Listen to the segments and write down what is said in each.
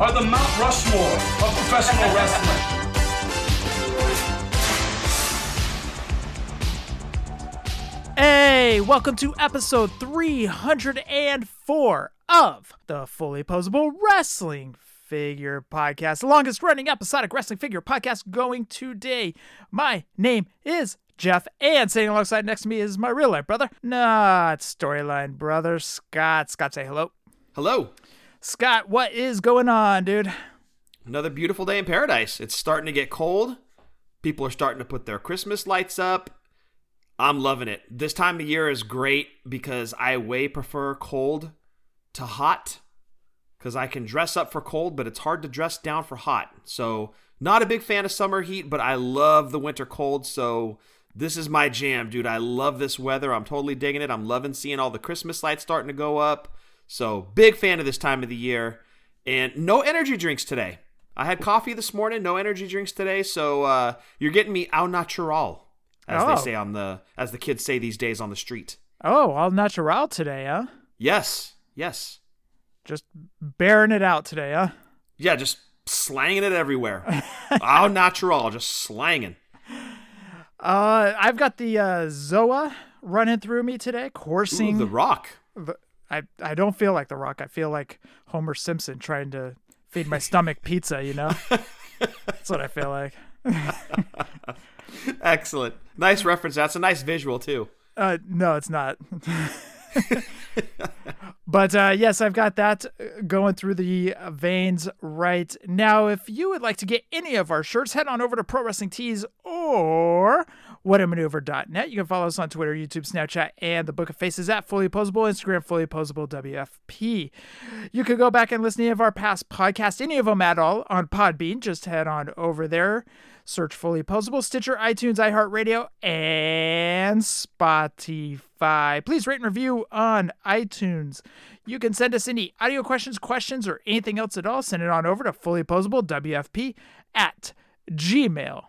are the Mount Rushmore of professional wrestling. Hey, welcome to episode 304 of the Fully Posable Wrestling Figure Podcast, the longest running episodic wrestling figure podcast going today. My name is Jeff, and sitting alongside next to me is my real life brother, not storyline brother, Scott. Scott, say hello. Hello. Scott, what is going on, dude? Another beautiful day in paradise. It's starting to get cold. People are starting to put their Christmas lights up. I'm loving it. This time of year is great because I way prefer cold to hot because I can dress up for cold, but it's hard to dress down for hot. So, not a big fan of summer heat, but I love the winter cold. So, this is my jam, dude. I love this weather. I'm totally digging it. I'm loving seeing all the Christmas lights starting to go up. So, big fan of this time of the year. And no energy drinks today. I had coffee this morning, no energy drinks today. So, uh, you're getting me au natural, as Oh. they say on the, as the kids say these days on the street. Oh, all natural today, huh? Yes, yes. Just bearing it out today, huh? Yeah, just slanging it everywhere. au natural, just slanging. Uh, I've got the uh, Zoa running through me today, Ooh, coursing. the rock. the- I I don't feel like the Rock. I feel like Homer Simpson trying to feed my stomach pizza. You know, that's what I feel like. Excellent. Nice reference. That's a nice visual, too. Uh, no, it's not. but uh, yes, I've got that uh, going through the veins right now. If you would like to get any of our shirts, head on over to Pro Wrestling Tees or whatamaneuver.net. You can follow us on Twitter, YouTube, Snapchat, and the Book of Faces at Fully Posable, Instagram, Fully Posable WFP. You can go back and listen to any of our past podcasts, any of them at all, on Podbean. Just head on over there. Search Fully Posable, Stitcher, iTunes, iHeartRadio, and Spotify. Please rate and review on iTunes. You can send us any audio questions, questions, or anything else at all. Send it on over to Fully Opposable WFP at gmail.com.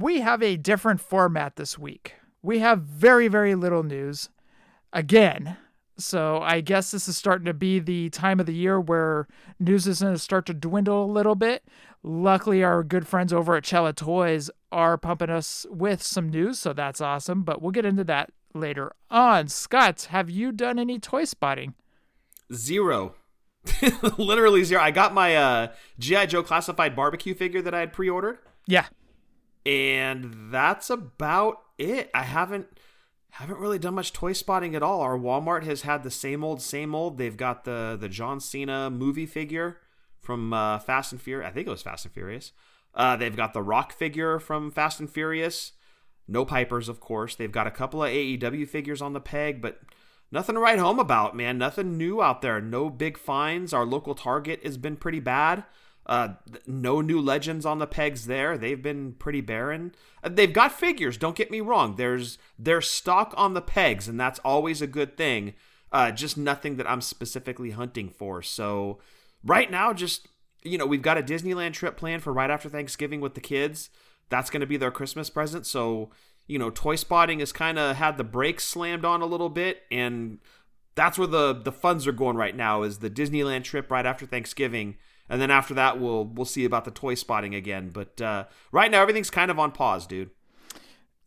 We have a different format this week. We have very, very little news again. So I guess this is starting to be the time of the year where news is going to start to dwindle a little bit. Luckily, our good friends over at Cella Toys are pumping us with some news, so that's awesome. But we'll get into that later on. Scott, have you done any toy spotting? Zero. Literally zero. I got my uh, G.I. Joe classified barbecue figure that I had pre ordered. Yeah. And that's about it. I haven't haven't really done much toy spotting at all. Our Walmart has had the same old, same old. They've got the the John Cena movie figure from uh, Fast and Furious. I think it was Fast and Furious. Uh, they've got the Rock figure from Fast and Furious. No Pipers, of course. They've got a couple of AEW figures on the peg, but nothing to write home about, man. Nothing new out there. No big finds. Our local Target has been pretty bad. Uh, no new legends on the pegs there. They've been pretty barren. Uh, they've got figures. Don't get me wrong. There's there's stock on the pegs, and that's always a good thing. Uh, just nothing that I'm specifically hunting for. So right now, just you know, we've got a Disneyland trip planned for right after Thanksgiving with the kids. That's going to be their Christmas present. So you know, toy spotting has kind of had the brakes slammed on a little bit, and that's where the the funds are going right now. Is the Disneyland trip right after Thanksgiving and then after that we'll we'll see about the toy spotting again but uh, right now everything's kind of on pause dude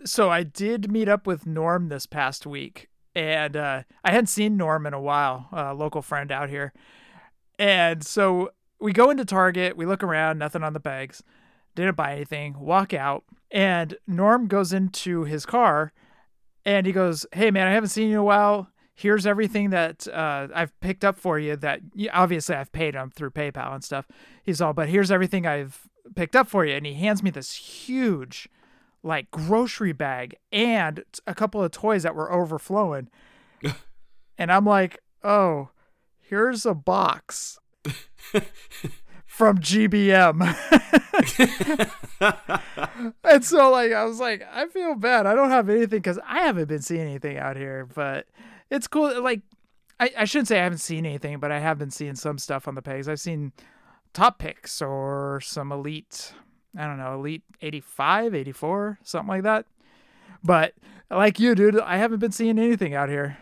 So I did meet up with Norm this past week, and uh, I hadn't seen Norm in a while, a local friend out here. And so we go into Target, we look around, nothing on the bags, didn't buy anything, walk out, and Norm goes into his car and he goes, Hey man, I haven't seen you in a while. Here's everything that uh, I've picked up for you that obviously I've paid him through PayPal and stuff. He's all, but here's everything I've picked up for you. And he hands me this huge, like, grocery bag and a couple of toys that were overflowing. and I'm like, oh, here's a box from GBM. and so, like, I was like, I feel bad. I don't have anything because I haven't been seeing anything out here, but it's cool. Like, I, I shouldn't say I haven't seen anything, but I have been seeing some stuff on the pegs. I've seen top picks or some elite, I don't know, elite 85, 84, something like that. But like you, dude, I haven't been seeing anything out here.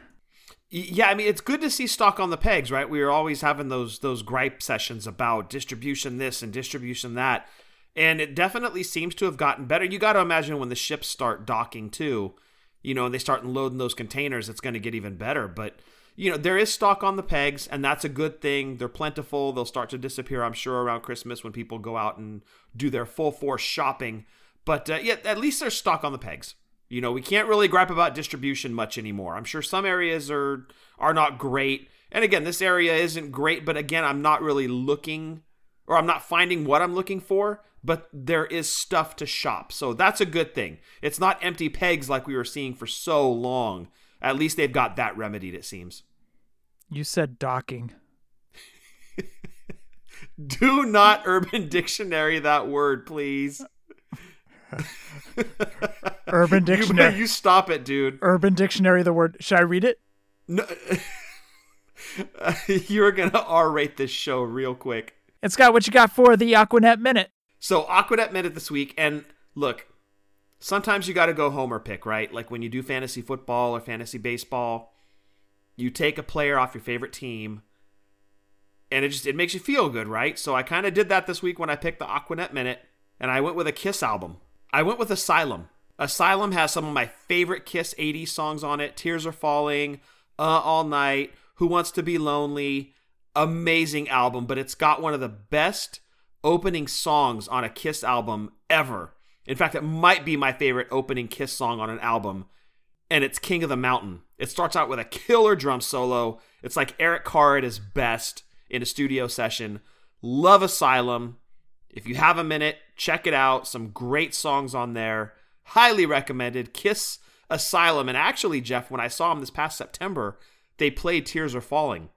Yeah, I mean it's good to see stock on the pegs, right? We are always having those those gripe sessions about distribution this and distribution that, and it definitely seems to have gotten better. You got to imagine when the ships start docking too, you know, and they start loading those containers, it's going to get even better. But you know, there is stock on the pegs, and that's a good thing. They're plentiful. They'll start to disappear, I'm sure, around Christmas when people go out and do their full force shopping. But uh, yeah, at least there's stock on the pegs. You know, we can't really gripe about distribution much anymore. I'm sure some areas are are not great. And again, this area isn't great, but again, I'm not really looking or I'm not finding what I'm looking for, but there is stuff to shop. So that's a good thing. It's not empty pegs like we were seeing for so long. At least they've got that remedied, it seems. You said docking. Do not Urban Dictionary that word, please. Urban Dictionary. You, you stop it, dude. Urban Dictionary, the word. Should I read it? No. You're going to R rate this show real quick. And Scott, what you got for the Aquanet Minute? So, Aquanet Minute this week. And look, sometimes you got to go homer pick, right? Like when you do fantasy football or fantasy baseball, you take a player off your favorite team and it just it makes you feel good, right? So I kind of did that this week when I picked the Aquanet Minute and I went with a Kiss album. I went with Asylum. Asylum has some of my favorite Kiss 80s songs on it. Tears Are Falling, uh, All Night, Who Wants to Be Lonely. Amazing album, but it's got one of the best opening songs on a Kiss album ever. In fact, it might be my favorite opening Kiss song on an album, and it's King of the Mountain. It starts out with a killer drum solo. It's like Eric Carr at his best in a studio session. Love Asylum. If you have a minute, check it out. Some great songs on there. Highly recommended. Kiss Asylum. And actually, Jeff, when I saw them this past September, they played Tears Are Falling.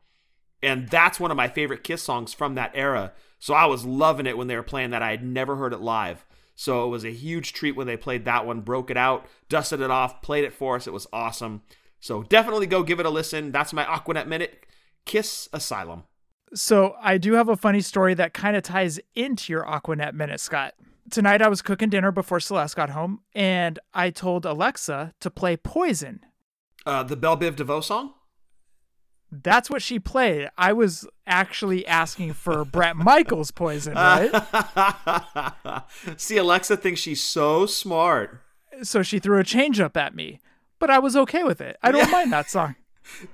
And that's one of my favorite Kiss songs from that era. So I was loving it when they were playing that. I had never heard it live. So it was a huge treat when they played that one, broke it out, dusted it off, played it for us. It was awesome. So definitely go give it a listen. That's my Aquanet Minute. Kiss Asylum. So I do have a funny story that kind of ties into your Aquanet minute, Scott. Tonight I was cooking dinner before Celeste got home, and I told Alexa to play Poison. Uh, the Belle Biv DeVoe song? That's what she played. I was actually asking for Bret Michaels Poison, right? See, Alexa thinks she's so smart. So she threw a change up at me, but I was okay with it. I don't mind that song.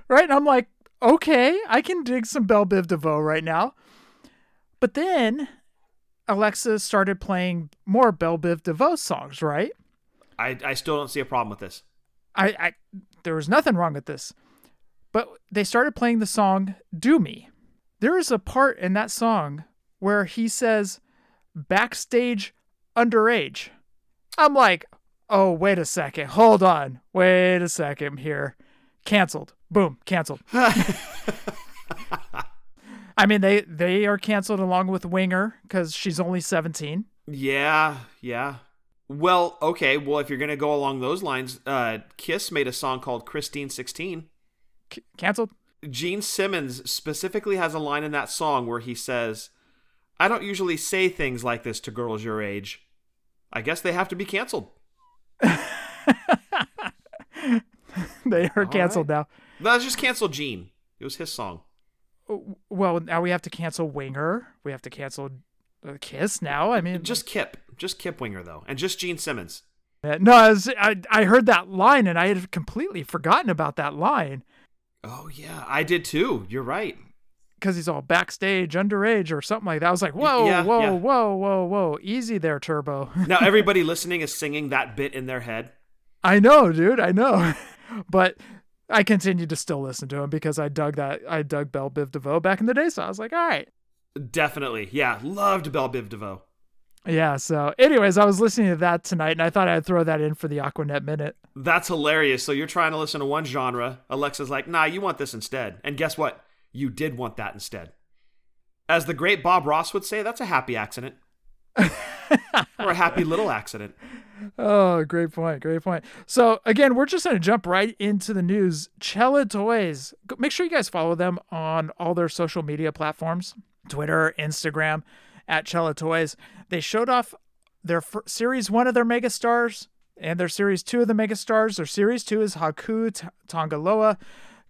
Right? And I'm like, okay, I can dig some Belle Biv DeVoe right now. But then Alexa started playing more Belle Biv DeVoe songs, right? I, I still don't see a problem with this. I, I there was nothing wrong with this. But they started playing the song Do Me. There is a part in that song where he says backstage underage. I'm like, oh, wait a second. Hold on. Wait a second here. Canceled. Boom, canceled. I mean, they they are canceled along with Winger because she's only 17. Yeah, yeah. Well, okay. Well, if you're gonna go along those lines, uh, Kiss made a song called Christine 16. C- canceled. Gene Simmons specifically has a line in that song where he says, "I don't usually say things like this to girls your age. I guess they have to be canceled." they are canceled right. now. Let's just cancel Gene. It was his song. Well, now we have to cancel Winger. We have to cancel uh, Kiss now. I mean, just Kip, just Kip Winger though, and just Gene Simmons. Uh, no, I, was, I I heard that line and I had completely forgotten about that line. Oh yeah, I did too. You're right. Because he's all backstage, underage, or something like that. I was like, whoa, yeah, whoa, yeah. whoa, whoa, whoa, easy there, Turbo. now everybody listening is singing that bit in their head. I know, dude. I know, but I continued to still listen to him because I dug that. I dug Belle Biv DeVoe back in the day, so I was like, all right. Definitely, yeah, loved Belle Biv DeVoe. Yeah. So, anyways, I was listening to that tonight, and I thought I'd throw that in for the Aquanet minute. That's hilarious. So you're trying to listen to one genre. Alexa's like, nah, you want this instead. And guess what? You did want that instead. As the great Bob Ross would say, that's a happy accident. or a happy little accident. Oh, great point. Great point. So, again, we're just going to jump right into the news. Cella Toys. Make sure you guys follow them on all their social media platforms Twitter, Instagram, at Cella Toys. They showed off their fir- series one of their megastars and their series two of the megastars. Their series two is Haku, T- Tongaloa,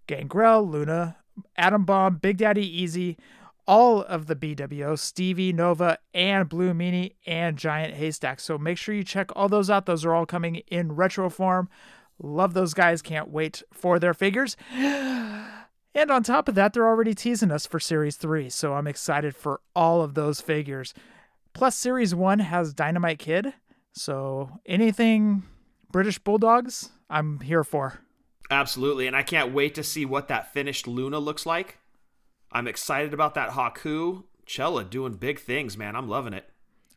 Gangrel, Luna, Atom Bomb, Big Daddy Easy, all of the BWO, Stevie, Nova, and Blue Meanie, and Giant Haystack. So make sure you check all those out. Those are all coming in retro form. Love those guys. Can't wait for their figures. And on top of that, they're already teasing us for Series 3. So I'm excited for all of those figures. Plus, Series 1 has Dynamite Kid. So anything British Bulldogs, I'm here for. Absolutely. And I can't wait to see what that finished Luna looks like. I'm excited about that Haku. Cella doing big things, man. I'm loving it.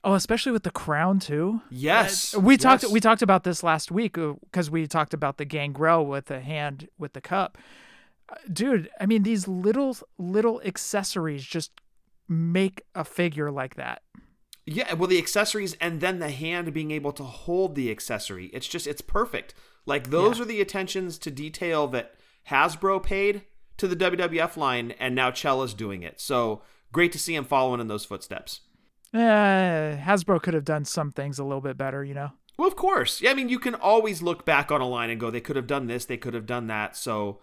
Oh, especially with the crown too. Yes. Uh, we talked yes. we talked about this last week uh, because we talked about the gangrel with the hand with the cup. Dude, I mean these little little accessories just make a figure like that. Yeah, well, the accessories and then the hand being able to hold the accessory. It's just, it's perfect. Like, those Yeah. are the attentions to detail that Hasbro paid to the WWF line, and now Cella's doing it. So, great to see him following in those footsteps. Uh, Hasbro could have done some things a little bit better, you know. Well, of course. Yeah, I mean, you can always look back on a line and go, they could have done this, they could have done that. So,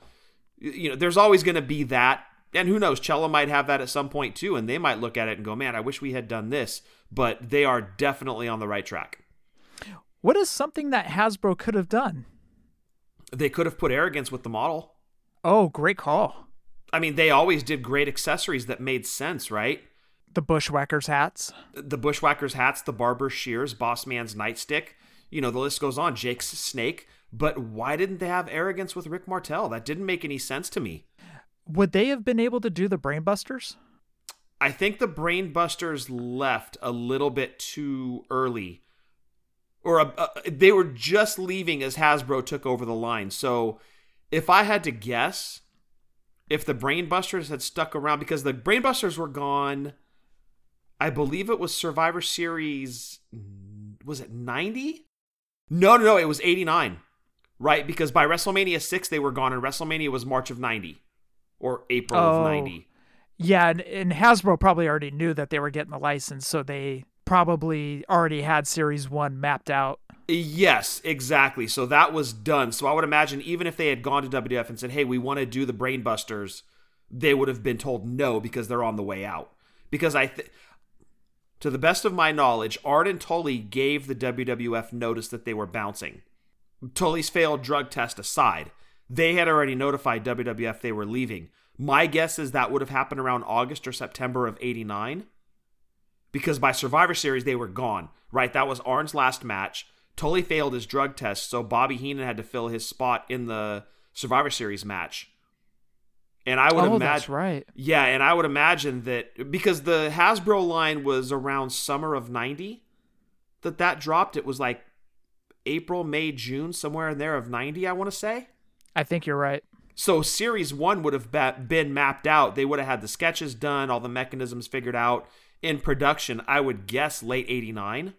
you know, there's always going to be that. And who knows, Cella might have that at some point too, and they might look at it and go, man, I wish we had done this. But they are definitely on the right track. What is something that Hasbro could have done? They could have put arrogance with the model. Oh, great call. I mean, they always did great accessories that made sense, right? The Bushwhackers hats. The Bushwhackers hats, the barber shears, Boss Man's nightstick. You know, the list goes on. Jake's snake. But why didn't they have arrogance with Rick Martel? That didn't make any sense to me. Would they have been able to do the Brainbusters? I think the Brainbusters left a little bit too early. Or a, a- they were just leaving as Hasbro took over the line. So if I had to guess, if the Brainbusters had stuck around, because the Brainbusters were gone, I believe it was Survivor Series, was it 90? No, no, no, it was 89. Right? Because by WrestleMania 6, they were gone, and WrestleMania was March of 90 or April Oh. of 90. Yeah, and, and Hasbro probably already knew that they were getting the license, so they probably already had Series 1 mapped out. Yes, exactly. So that was done. So I would imagine even if they had gone to WWF and said, "Hey, we want to do the Brainbusters," they would have been told no because they're on the way out. Because I, th- to the best of my knowledge, Arn and Tully gave the WWF notice that they were bouncing. Tully's failed drug test aside, they had already notified WWF they were leaving. My guess is that would have happened around August or September of '89 because by Survivor Series they were gone. Right, that was Arn's last match. Tully failed his drug test, so Bobby Heenan had to fill his spot in the Survivor Series match. And I would oh, imagine, that's right. yeah, and I would imagine that because the Hasbro line was around summer of '90, that that dropped. It was like April, May, June, somewhere in there of '90. I want to say. I think you're right. So series one would have been mapped out. They would have had the sketches done, all the mechanisms figured out in production. I would guess late '89,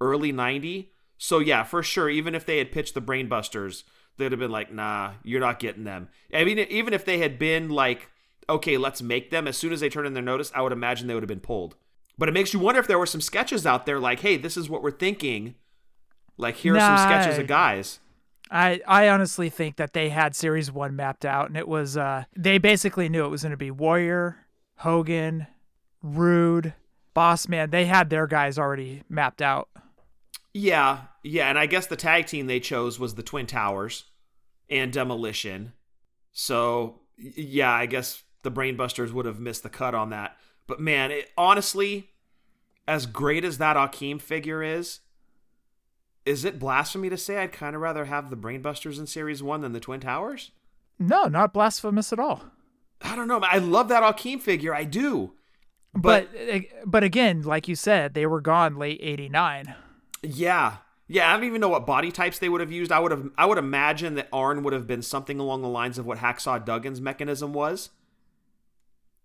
early '90. So yeah, for sure. Even if they had pitched the Brainbusters, they'd have been like, "Nah, you're not getting them." I mean, even if they had been like, "Okay, let's make them," as soon as they turned in their notice, I would imagine they would have been pulled. But it makes you wonder if there were some sketches out there, like, "Hey, this is what we're thinking." Like, here are some sketches of guys. I, I honestly think that they had Series 1 mapped out, and it was, uh, they basically knew it was going to be Warrior, Hogan, Rude, Boss Man. They had their guys already mapped out. Yeah, yeah, and I guess the tag team they chose was the Twin Towers and Demolition. So, yeah, I guess the Brainbusters would have missed the cut on that. But man, it, honestly, as great as that Akeem figure is, is it blasphemy to say I'd kind of rather have the Brainbusters in Series 1 than the Twin Towers? No, not blasphemous at all. I don't know. I love that Akeem figure. I do. But but, but again, like you said, they were gone late 89. Yeah. Yeah, I don't even know what body types they would have used. I would have I would imagine that Arn would have been something along the lines of what Hacksaw Duggan's mechanism was.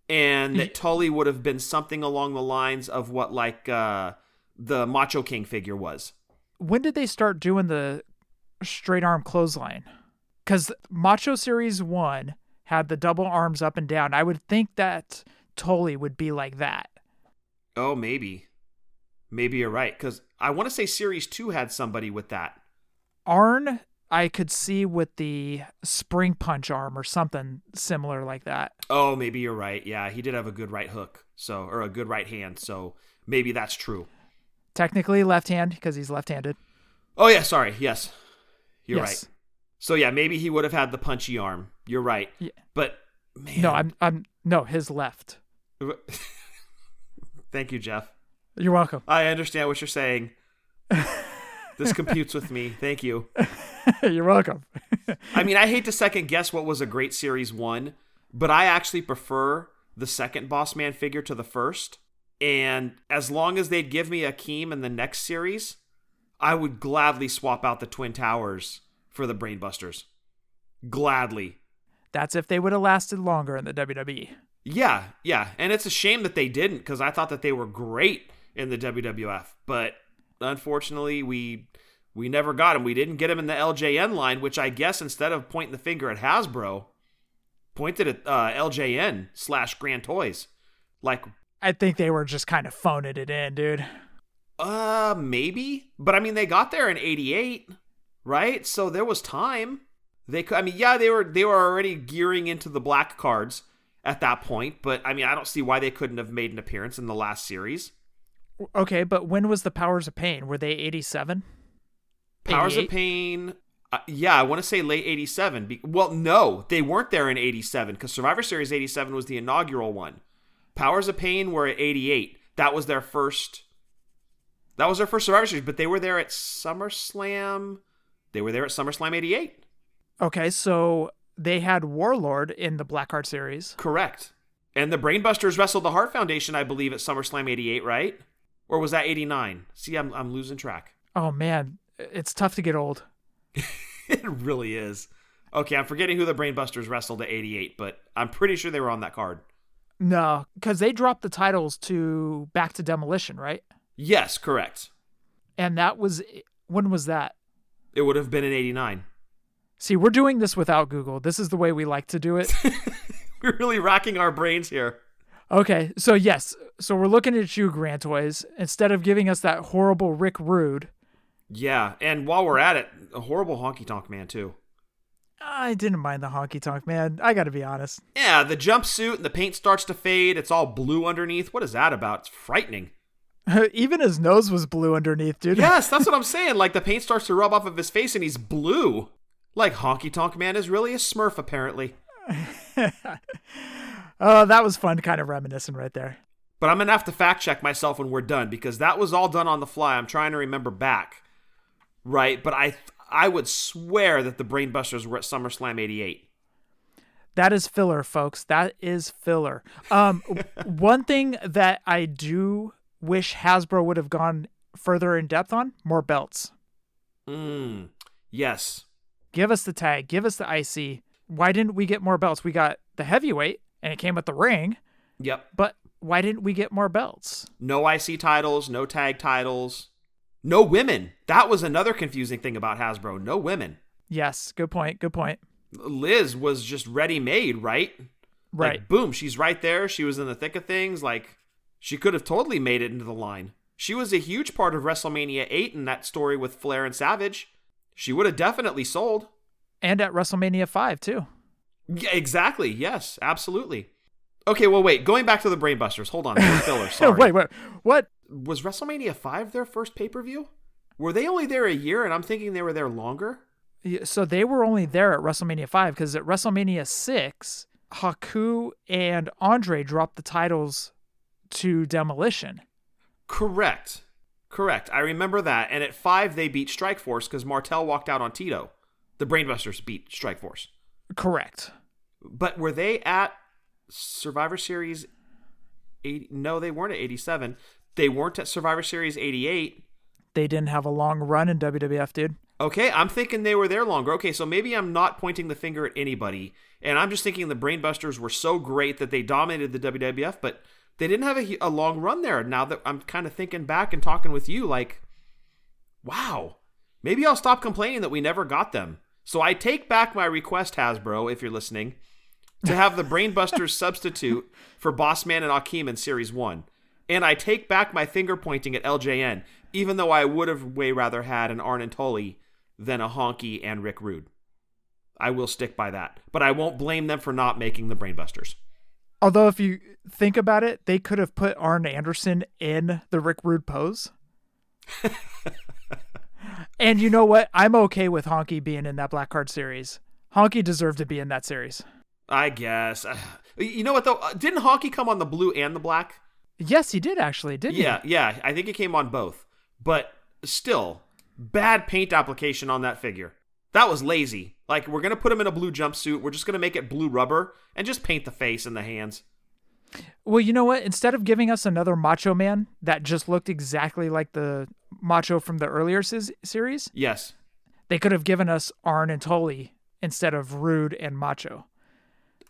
and that Tully would have been something along the lines of what like uh, the Macho King figure was. When did they start doing the straight arm clothesline? Because Macho Series 1 had the double arms up and down. I would think that Tully would be like that. Oh, maybe, maybe you're right. Because I want to say Series Two had somebody with that. Arn, I could see with the spring punch arm or something similar like that. Oh, maybe you're right. Yeah, he did have a good right hook, so or a good right hand. So maybe that's true. Technically left hand because he's left handed. Oh yeah, sorry. Yes, you're Yes. right. So yeah, maybe he would have had the punchy arm. You're right. Yeah. But man, No, I'm I'm no, his left. Thank you, Jeff. You're welcome. I understand what you're saying. this computes with me. Thank you. You're welcome. I mean, I hate to second guess what was a great series one, but I actually prefer the second Boss Man figure to the first. And as long as they'd give me Akeem in the next series, I would gladly swap out the Twin Towers for the Brainbusters. Gladly. That's if they would have lasted longer in the. WWE. Yeah, yeah. And it's a shame that they didn't because I thought that they were great in the WWF. But unfortunately, we we never got him. We didn't get him in the LJN line, which I guess instead of pointing the finger at Hasbro, pointed at uh, LJN slash Grand Toys. Like, I think they were just kind of phoning it in, dude. uh, maybe. But I mean, they got there in '88, right? So there was time. They could. I mean, yeah, they were they were already gearing into the black cards at that point. But I mean, I don't see why they couldn't have made an appearance in the last series. Okay, but when was the Powers of Pain? Were they 87? Powers of Pain. Uh, yeah, I want to say late 87. Be- well, no, they weren't there in 87 because Survivor Series 87 was the inaugural one. Powers of Pain were at 88. That was their first. That was their first Survivor Series, but they were there at SummerSlam. They were there at SummerSlam 88. Okay, so they had Warlord in the Black Card series. Correct. And the Brainbusters wrestled the Heart Foundation, I believe, at SummerSlam 88, right? Or was that 89? See, I'm, I'm losing track. Oh man, it's tough to get old. It really is. Okay, I'm forgetting who the Brainbusters wrestled at 88, but I'm pretty sure they were on that card. No, because they dropped the titles to Back to Demolition, right? Yes, correct. And that was when was that? It would have been in 89. See, we're doing this without Google. This is the way we like to do it. We're really racking our brains here. okay, so yes, so we're looking at you, Grand Toys. Instead of giving us that horrible Rick Rude, Yeah, and while we're at it, a horrible honky tonk man, too. I didn't mind the honky tonk man. I got to be honest. Yeah, the jumpsuit and the paint starts to fade. It's all blue underneath. What is that about? It's frightening. Even his nose was blue underneath, dude. Yes, that's what I'm saying. Like the paint starts to rub off of his face and he's blue. Like Honky Tonk Man is really a smurf, apparently. Oh, that was fun, kind of reminiscent right there. But I'm gonna have to fact check myself when we're done because that was all done on the fly. I'm trying to remember back, right? But I I would swear that the Brainbusters were at SummerSlam '88. That is filler, folks. That is filler. Um, one thing that I do wish Hasbro would have gone further in depth on more belts. Mm, yes, Give us the tag. Give us the IC. Why didn't we get more belts? We got the heavyweight, and it came with the ring. yep. But why didn't we get more belts? No IC titles, no tag titles, no women. That was another confusing thing about Hasbro. No women. Yes, good point. Good point. Liz was just ready made, right? Right. Like, boom, she's right there. She was in the thick of things. Like, she could have totally made it into the line. She was a huge part of WrestleMania 8 in that story with Flair and Savage. She would have definitely sold. and at WrestleMania 5 too. Yeah, exactly. Yes, absolutely. Okay, well, wait. Going back to the Brainbusters. Hold on. Filler. Sorry. wait, wait. What? Was WrestleMania 5 their first pay per view? Were they only there a year and I'm thinking they were there longer? Yeah, So they were only there at WrestleMania 5 because at WrestleMania 6, Haku and Andre dropped the titles to Demolition. Correct. Correct. I remember that. And at 5, they beat Strike Force because Martel walked out on Tito. The Brainbusters beat Strike Force. Correct. But were they at Survivor Series 80? No, they weren't at 87. They weren't at Survivor Series 88. They didn't have a long run in WWF, dude. Okay, I'm thinking they were there longer. Okay, so maybe I'm not pointing the finger at anybody, and I'm just thinking the Brainbusters were so great that they dominated the WWF, but they didn't have a, a long run there. Now that I'm kind of thinking back and talking with you, like, wow, maybe I'll stop complaining that we never got them. So I take back my request, Hasbro, if you're listening, to have the Brainbusters substitute for Bossman and Akeem in Series 1. And I take back my finger pointing at LJN, even though I would have way rather had an Arn and Tully than a Honky and Rick Rude. I will stick by that. But I won't blame them for not making the Brainbusters. Although, if you think about it, they could have put Arn Anderson in the Rick Rude pose. and you know what? I'm okay with Honky being in that Black Card series. Honky deserved to be in that series. I guess. You know what though? Uh, didn't Honky come on the blue and the black? Yes, he did actually, didn't yeah, he? Yeah, I think it came on both. But still, bad paint application on that figure. That was lazy. Like we're gonna put him in a blue jumpsuit. We're just gonna make it blue rubber and just paint the face and the hands. Well, you know what? Instead of giving us another Macho Man that just looked exactly like the Macho from the earlier series, yes, they could have given us Arn and Tully instead of Rude and Macho.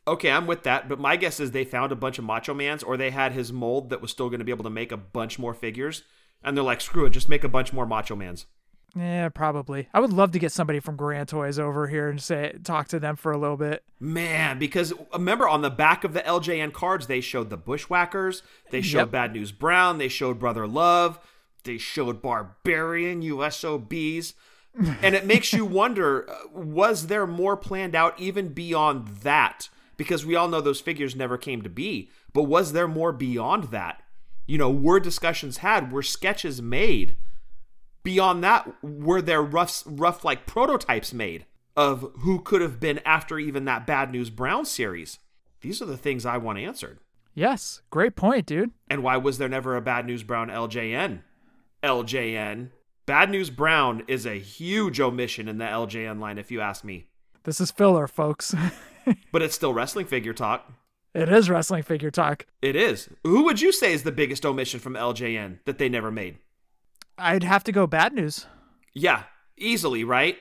Okay, I'm with that, but my guess is they found a bunch of Macho Mans or they had his mold that was still going to be able to make a bunch more figures. And they're like, screw it, just make a bunch more Macho Mans. Yeah, probably. I would love to get somebody from Grand Toys over here and say talk to them for a little bit. Man, because remember on the back of the LJN cards, they showed the Bushwhackers, they showed yep. Bad News Brown, they showed Brother Love, they showed Barbarian, USOBs. and it makes you wonder uh, was there more planned out even beyond that? Because we all know those figures never came to be. But was there more beyond that? You know, were discussions had? Were sketches made? Beyond that, were there rough, rough like prototypes made of who could have been after even that Bad News Brown series? These are the things I want answered. Yes, great point, dude. And why was there never a Bad News Brown LJN? LJN. Bad News Brown is a huge omission in the LJN line, if you ask me. This is filler, folks. but it's still wrestling figure talk. It is wrestling figure talk. It is. Who would you say is the biggest omission from LJN that they never made? I'd have to go bad news. Yeah, easily, right?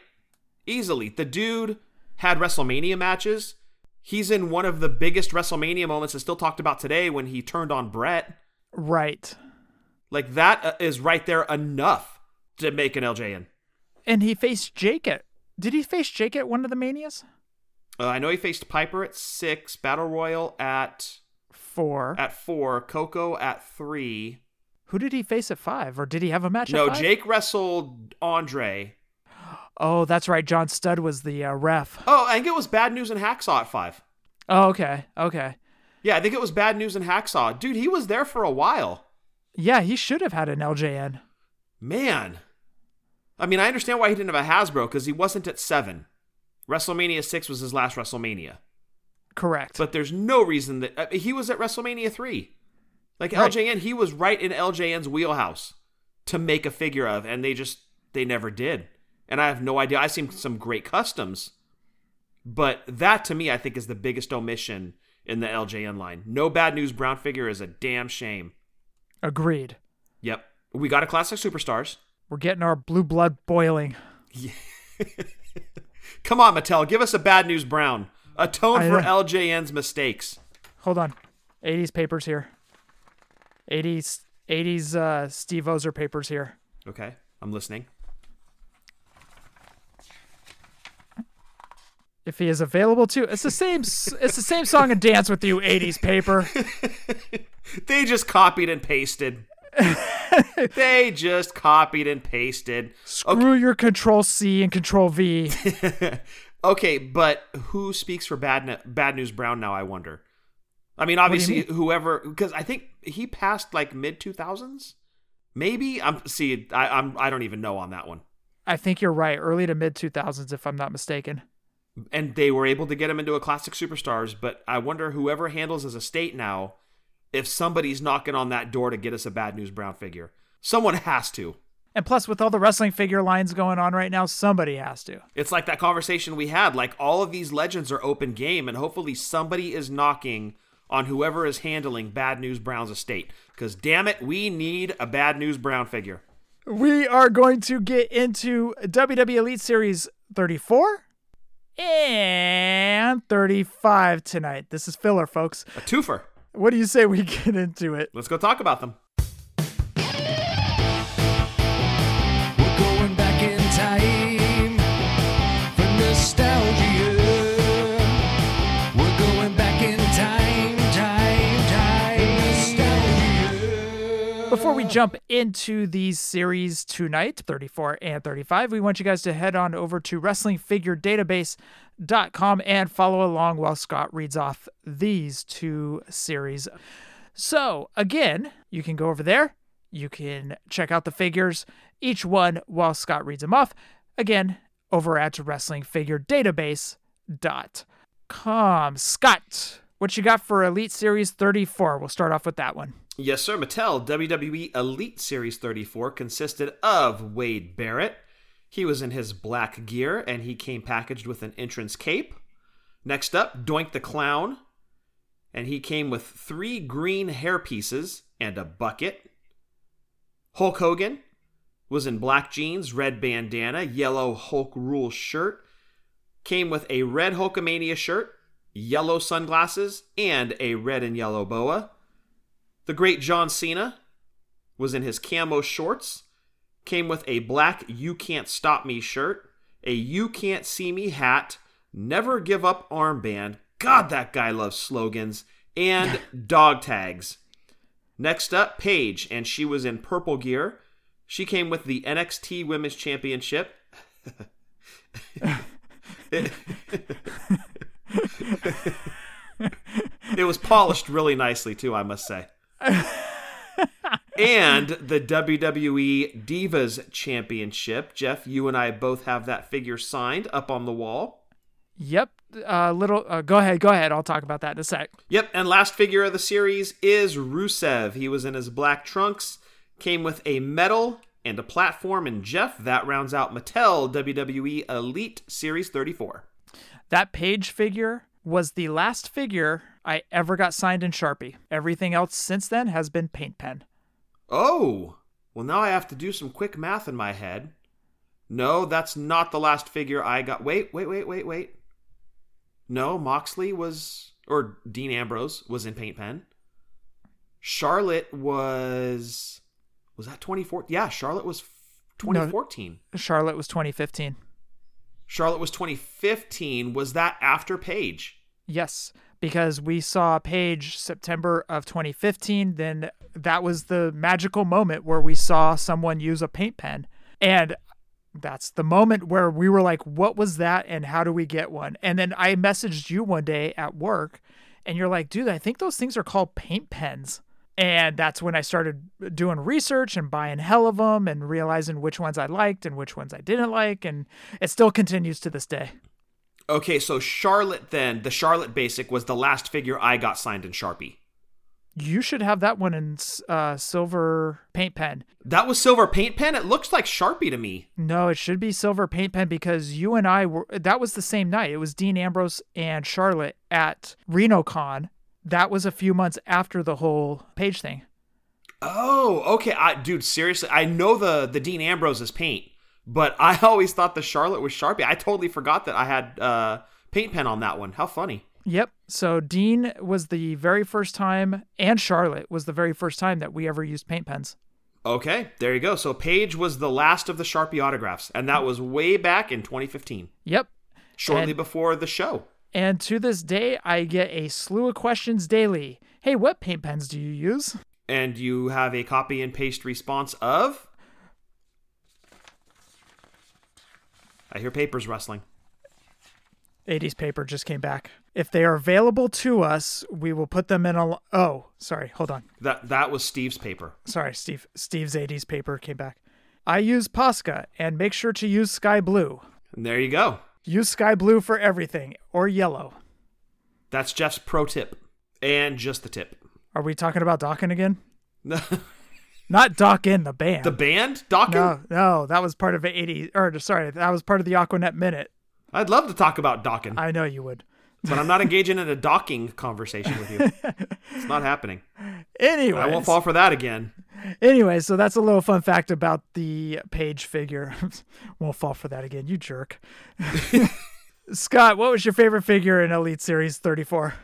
Easily. The dude had WrestleMania matches. He's in one of the biggest WrestleMania moments that's still talked about today when he turned on Bret. Right. Like that uh, right there enough to make an LJN. And he faced Jake at. Did he face Jake at one of the manias? Uh, I know he faced Piper at six, Battle Royal at four, at four, Koko at three. Who did he face at five, or did he have a match? No, Jake wrestled Andre. Oh, that's right. John Studd was the uh, ref. Oh, I think it was Bad News and Hacksaw at five. Oh, okay, okay. Yeah, I think it was Bad News and Hacksaw. Dude, he was there for a while. Yeah, he should have had an LJN. Man. I mean, I understand why he didn't have a Hasbro because he wasn't at seven. WrestleMania 6 was his last WrestleMania. Correct. But there's no reason that uh, he was at WrestleMania 3. Like right. LJN, he was right in LJN's wheelhouse to make a figure of, and they just they never did. And I have no idea. I've seen some great customs, but that to me, I think is the biggest omission in the LJN line. No bad news. Brown figure is a damn shame. Agreed. Yep. We got a classic superstars. We're getting our blue blood boiling. Yeah. Come on, Mattel, give us a bad news Brown. Atone for LJN's mistakes. Hold on. 80s papers here. 80s 80s uh, Steve Ozer papers here. Okay, I'm listening. If he is available to, it's the same. it's the same song and dance with you. 80s paper. they just copied and pasted. they just copied and pasted. Screw okay. your Control C and Control V. okay, but who speaks for Bad Bad News Brown now? I wonder. I mean, obviously, mean? whoever because I think he passed like mid two thousands. Maybe I'm see. I, I'm I don't even know on that one. I think you're right. Early to mid two thousands, if I'm not mistaken. And they were able to get him into a classic superstars, but I wonder whoever handles his estate now if somebody's knocking on that door to get us a bad news brown figure. Someone has to. And plus, with all the wrestling figure lines going on right now, somebody has to. It's like that conversation we had. Like, all of these legends are open game, and hopefully, somebody is knocking on whoever is handling Bad News Brown's estate. Because, damn it, we need a Bad News Brown figure. we are going to get into WWE Elite Series 34 and 35 tonight. This is filler, folks. A twofer. What do you say we get into it? Let's go talk about them. Before we jump into these series tonight, 34 and 35, we want you guys to head on over to WrestlingFigureDatabase.com and follow along while Scott reads off these two series. So, again, you can go over there. You can check out the figures, each one while Scott reads them off. Again, over at WrestlingFigureDatabase.com. Scott, what you got for Elite Series 34? We'll start off with that one. Yes, sir. Mattel WWE Elite Series 34 consisted of Wade Barrett. He was in his black gear and he came packaged with an entrance cape. Next up, Doink the Clown. And he came with three green hair pieces and a bucket. Hulk Hogan was in black jeans, red bandana, yellow Hulk Rule shirt. Came with a red Hulkamania shirt, yellow sunglasses, and a red and yellow boa. The great John Cena was in his camo shorts, came with a black You Can't Stop Me shirt, a You Can't See Me hat, Never Give Up armband. God, that guy loves slogans, and dog tags. Next up, Paige, and she was in purple gear. She came with the NXT Women's Championship. it was polished really nicely, too, I must say. And the WWE Divas Championship. Jeff, you and I both have that figure signed up on the wall. Yep. Uh, little. Uh, go ahead. Go ahead. I'll talk about that in a sec. Yep. And last figure of the series is Rusev. He was in his black trunks, came with a medal and a platform. And Jeff, that rounds out Mattel WWE Elite Series 34. That Paige figure was the last figure I ever got signed in Sharpie. Everything else since then has been paint pen. Oh, well, now I have to do some quick math in my head. No, that's not the last figure I got. Wait, wait, wait, wait, wait. No, Moxley was, or Dean Ambrose was in paint pen. Charlotte was, was that 2014? Yeah, Charlotte was 2014. No, Charlotte was 2015. Charlotte was 2015. Was that after Paige? Yes, because we saw Paige September of 2015. Then that was the magical moment where we saw someone use a paint pen. And that's the moment where we were like, what was that? And how do we get one? And then I messaged you one day at work and you're like, dude, I think those things are called paint pens. And that's when I started doing research and buying hell of them and realizing which ones I liked and which ones I didn't like. And it still continues to this day. Okay, so Charlotte then, the Charlotte Basic was the last figure I got signed in Sharpie. You should have that one in uh, silver paint pen. That was silver paint pen? It looks like Sharpie to me. No, it should be silver paint pen because you and I were, that was the same night. It was Dean Ambrose and Charlotte at RenoCon. That was a few months after the whole Paige thing. Oh, okay. I, dude, seriously, I know the, the Dean Ambrose is paint, but I always thought the Charlotte was Sharpie. I totally forgot that I had uh, paint pen on that one. How funny. Yep. So Dean was the very first time, and Charlotte was the very first time that we ever used paint pens. Okay, there you go. So Paige was the last of the Sharpie autographs, and that was way back in 2015. Yep. Shortly And- before the show. And to this day, I get a slew of questions daily. Hey, what paint pens do you use? And you have a copy and paste response of. I hear papers rustling. 80s paper just came back. If they are available to us, we will put them in a. Oh, sorry. Hold on. That that was Steve's paper. Sorry, Steve. Steve's 80s paper came back. I use Posca and make sure to use sky blue. And there you go. Use sky blue for everything or yellow. That's Jeff's pro tip. And just the tip. Are we talking about Dokken again? No. Not Dokken, the band. the band? Dawkins? no, no, that was part of the 80s. Or sorry, that was part of the Aquanet Minute. I'd love to talk about Dawkins. I know you would. But I'm not engaging in a docking conversation with you. it's not happening. Anyway, I won't fall for that again. Anyway, so that's a little fun fact about the Paige figure. won't fall for that again, you jerk. Scott, what was your favorite figure in Elite Series 34?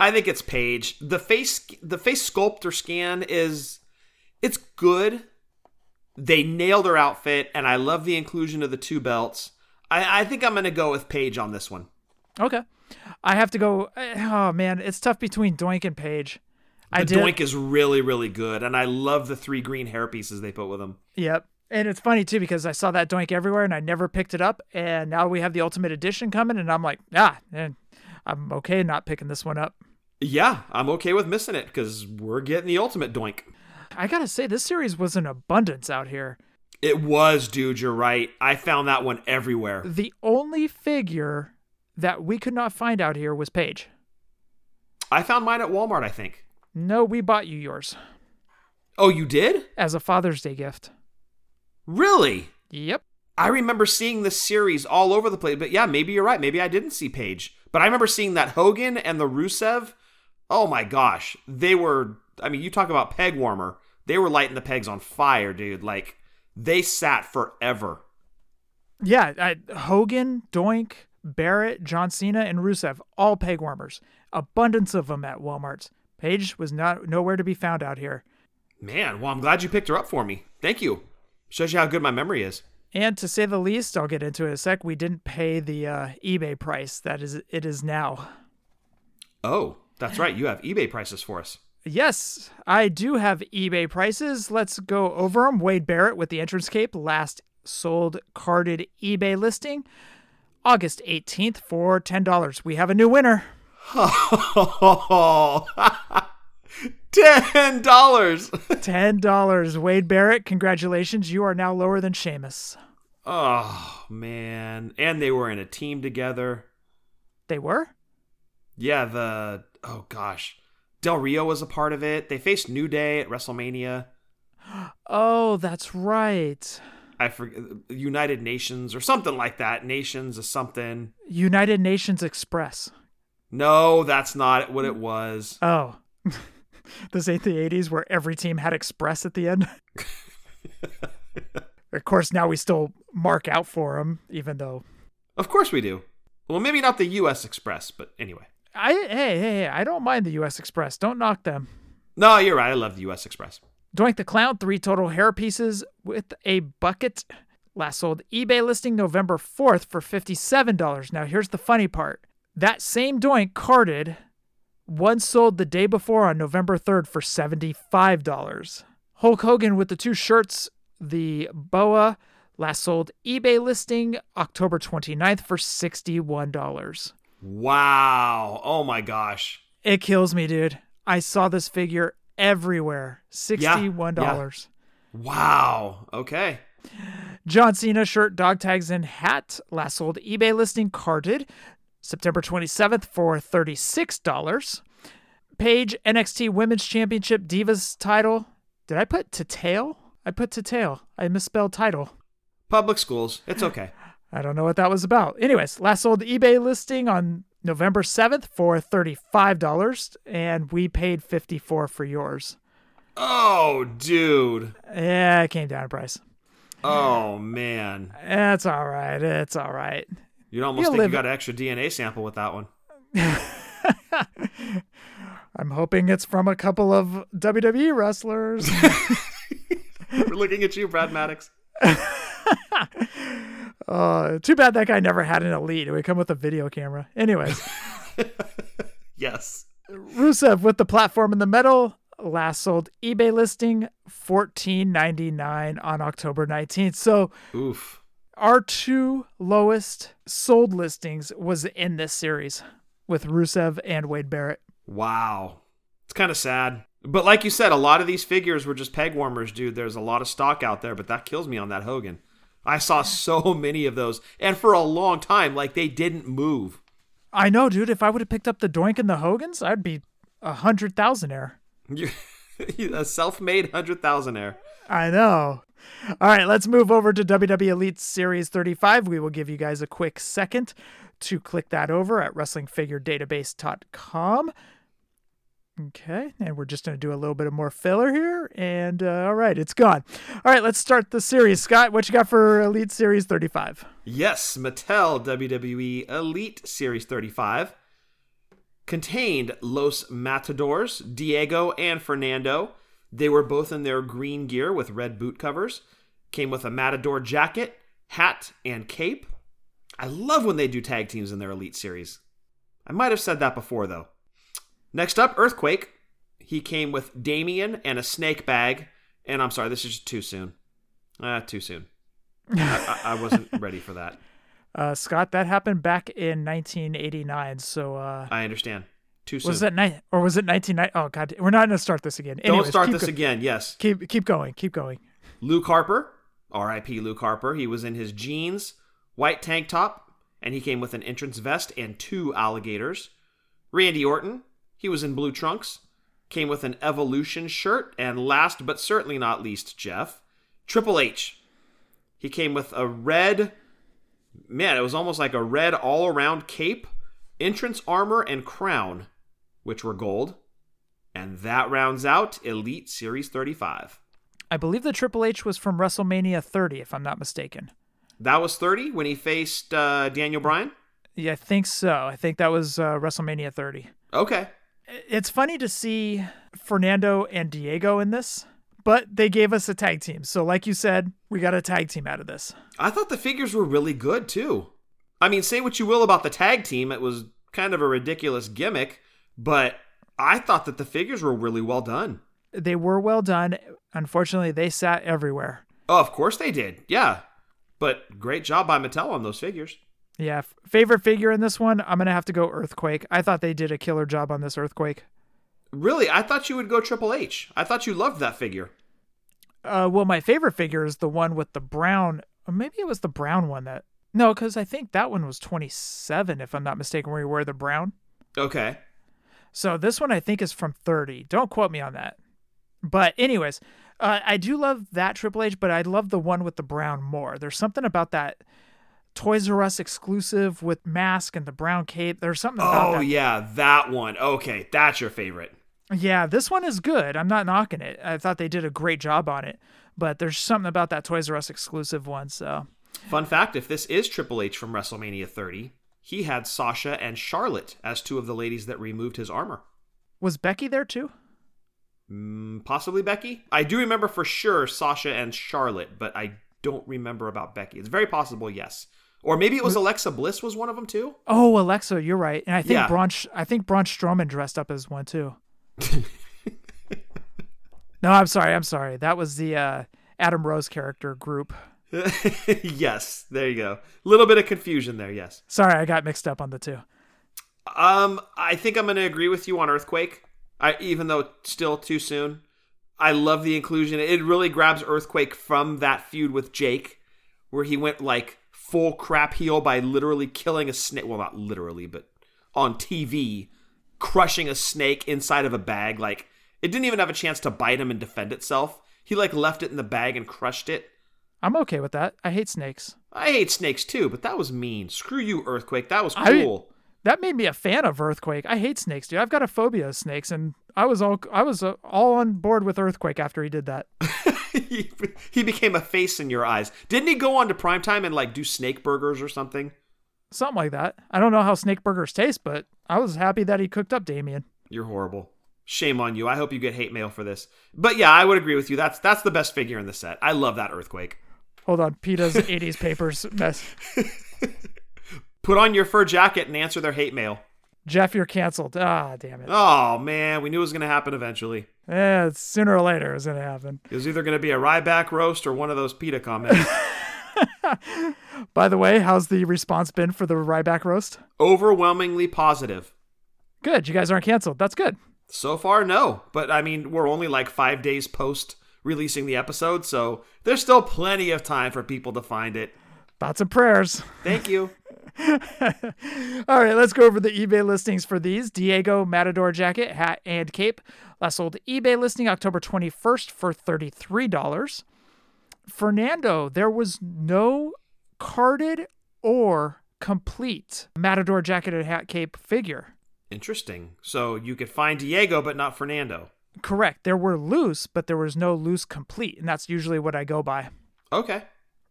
I think it's Paige. The face the face sculptor scan is it's good. They nailed her outfit, and I love the inclusion of the two belts. I, I think I'm gonna go with Paige on this one. Okay. I have to go. Oh man, it's tough between Doink and Paige. The I did. doink is really, really good, and I love the three green hair pieces they put with them. Yep. And it's funny too because I saw that Doink everywhere and I never picked it up. And now we have the Ultimate Edition coming, and I'm like, ah, man, I'm okay not picking this one up. Yeah, I'm okay with missing it because we're getting the ultimate doink. I gotta say, this series was an abundance out here. It was, dude. You're right. I found that one everywhere. The only figure that we could not find out here was Paige. I found mine at Walmart. I think. No, we bought you yours Oh, you did? as a Father's Day gift. Really? Yep. I remember seeing this series all over the place. But yeah, maybe you're right. Maybe I didn't see Paige. But I remember seeing that Hogan and the Rusev. Oh my gosh. They were, I mean, you talk about peg warmer. They were lighting the pegs on fire, dude. Like, they sat forever. Yeah, I, Hogan, Doink, Barrett, John Cena, and Rusev, all peg warmers. Abundance of them at Walmart's. Paige was not nowhere to be found out here. Man, well, I'm glad you picked her up for me. Thank you. Shows you how good my memory is. And to say the least, I'll get into it in a sec. We didn't pay the uh, eBay price that is it is now. Oh, that's right. You have eBay prices for us. Yes, I do have eBay prices. Let's go over them. Wade Barrett with the entrance cape, last sold carded eBay listing, August 18th for $10. We have a new winner. Ten dollars. $10. Wade Barrett, congratulations. You are now lower than Sheamus. Oh man, and they were in a team together. They were? Yeah, the oh gosh, Del Rio was a part of it. They faced New Day at WrestleMania. Oh, that's right. I forget United Nations or something like that. Nations or something. United Nations Express. No, that's not what it was. Oh. this ain't the 80s where every team had Express at the end. of course, now we still mark out for them, even though Of course we do. Well, maybe not the U.S. Express, but anyway. I hey hey hey, I don't mind the U.S. Express. Don't knock them. No, you're right. I love the U.S. Express. Doink the Clown, three total hair pieces with a bucket. Last sold eBay listing November 4th for $57. Now, here's the funny part that same Doink carded, one sold the day before on November 3rd for $75. Hulk Hogan with the two shirts, the BOA, last sold eBay listing October 29th for $61. Wow. Oh my gosh. It kills me, dude. I saw this figure everywhere. $61. Wow. Okay. John Cena shirt, dog tags, and hat. Last sold eBay listing carded September 27th for $36. Paige NXT Women's Championship Divas title. Did I put to tail? I put to tail. I misspelled title. Public schools. It's okay. I don't know what that was about. Anyways, last sold eBay listing on November 7th for $35 and we paid 54 for yours. Oh, dude. Yeah, it came down in price. Oh man. It's all right. It's all right. You'd almost You'll think you got an extra DNA sample with that one. I'm hoping it's from a couple of WWE wrestlers. We're looking at you, Brad Maddox. uh, too bad that guy never had an elite. It would come with a video camera. Anyways, Yes. Rusev with the platform in the middle. Last sold eBay listing fourteen ninety nine on October nineteenth. So Oof. our two lowest sold listings was in this series with Rusev and Wade Barrett. Wow. It's kind of sad. But like you said, a lot of these figures were just peg warmers, dude. There's a lot of stock out there, but that kills me on that Hogan. I saw so many of those, and for a long time, like they didn't move. I know, dude. If I would have picked up the Doink and the Hogans, I'd be a hundred thousandaire. A self-made hundred thousandaire. I know. All right, let's move over to WWE Elite Series 35. We will give you guys a quick second to click that over at WrestlingFigureDatabase.com. Okay, and we're just going to do a little bit of more filler here. And uh, all right, it's gone. All right, let's start the series. Scott, what you got for Elite Series 35? Yes, Mattel WWE Elite Series 35 contained Los Matadors, Diego and Fernando. They were both in their green gear with red boot covers. Came with a Matador jacket, hat, and cape. I love when they do tag teams in their Elite Series. I might have said that before, though. Next up, Earthquake. He came with Damien and a snake bag. And I'm sorry, this is too soon. Uh, too soon. I, I, I wasn't ready for that. Uh, Scott, that happened back in 1989. So uh, I understand. Too soon. was that night or was it 1990? Oh God, we're not going to start this again. Don't start this go- again. Yes. Keep keep going. Keep going. Luke Harper, R.I.P. Luke Harper. He was in his jeans, white tank top, and he came with an entrance vest and two alligators. Randy Orton, he was in blue trunks, came with an Evolution shirt, and last but certainly not least, Jeff, Triple H. He came with a red, man, it was almost like a red all around cape, entrance armor, and crown, which were gold. And that rounds out Elite Series 35. I believe the Triple H was from WrestleMania 30, if I'm not mistaken. That was 30 when he faced uh, Daniel Bryan? Yeah, I think so. I think that was uh, WrestleMania 30. Okay. It's funny to see Fernando and Diego in this, but they gave us a tag team. So, like you said, we got a tag team out of this. I thought the figures were really good too. I mean, say what you will about the tag team, it was kind of a ridiculous gimmick, but I thought that the figures were really well done. They were well done. Unfortunately, they sat everywhere. Oh, of course they did. Yeah. But great job by Mattel on those figures. Yeah, f- favorite figure in this one, I'm going to have to go Earthquake. I thought they did a killer job on this Earthquake. Really, I thought you would go Triple H. I thought you loved that figure. Uh, well, my favorite figure is the one with the brown. Or maybe it was the brown one that. No, because I think that one was 27, if I'm not mistaken, where you wear the brown. Okay. So this one I think is from 30. Don't quote me on that. But anyways, uh, I do love that Triple H, but I love the one with the brown more. There's something about that Toys R Us exclusive with mask and the brown cape. There's something about Oh, that. yeah, that one. Okay, that's your favorite. Yeah, this one is good. I'm not knocking it. I thought they did a great job on it, but there's something about that Toys R Us exclusive one. So Fun fact if this is Triple H from WrestleMania 30, he had Sasha and Charlotte as two of the ladies that removed his armor. was Becky there too? Mm, possibly Becky? I do remember for sure Sasha and Charlotte, but I don't remember about Becky. It's very possible, yes. Or maybe it was Alexa Bliss was one of them too? Oh, Alexa, you're right. And I think Yeah. Braun, I think Braun Strowman dressed up as one too. no, I'm sorry. I'm sorry. That was the uh, Adam Rose character group. yes, there you go. A little bit of confusion there, yes. Sorry, I got mixed up on the two. Um, I think I'm going to agree with you on Earthquake. I even though still too soon. I love the inclusion. It really grabs Earthquake from that feud with Jake, where he went like full crap heel by literally killing a snake. Well, not literally, but on TV, crushing a snake inside of a bag. Like it didn't even have a chance to bite him and defend itself. He like left it in the bag and crushed it. I'm okay with that. I hate snakes. I hate snakes too, but that was mean. Screw you, Earthquake. That was I- cool. That made me a fan of Earthquake. I hate snakes, dude. I've got a phobia of snakes, and I was all I was uh, all on board with Earthquake after he did that. he, he became a face in your eyes. Didn't he go on to primetime and like do snake burgers or something? Something like that. I don't know how snake burgers taste, but I was happy that he cooked up Damien. You're horrible. Shame on you. I hope you get hate mail for this. But yeah, I would agree with you. That's that's the best figure in the set. I love that earthquake. Hold on, PETA's 80s papers mess. Put on your fur jacket and answer their hate mail. Jeff, you're canceled. Ah, damn it. Oh man, we knew it was going to happen eventually. Yeah, sooner or later it's gonna happen. It was either going to be a Ryback roast or one of those PETA comments. By the way, how's the response been for the Ryback roast? Overwhelmingly positive. Good. You guys aren't canceled. That's good. So far, no. But I mean, we're only like five days post releasing the episode, so there's still plenty of time for people to find it. Thoughts and prayers. Thank you. All right, let's go over the eBay listings for these. Diego Matador jacket, hat, and cape. Last sold eBay listing October 21st for $33. Fernando, there was no carded or complete Matador jacket and hat cape figure. Interesting. So you could find Diego, but not Fernando. Correct. There were loose, but there was no loose complete, and that's usually what I go by. Okay.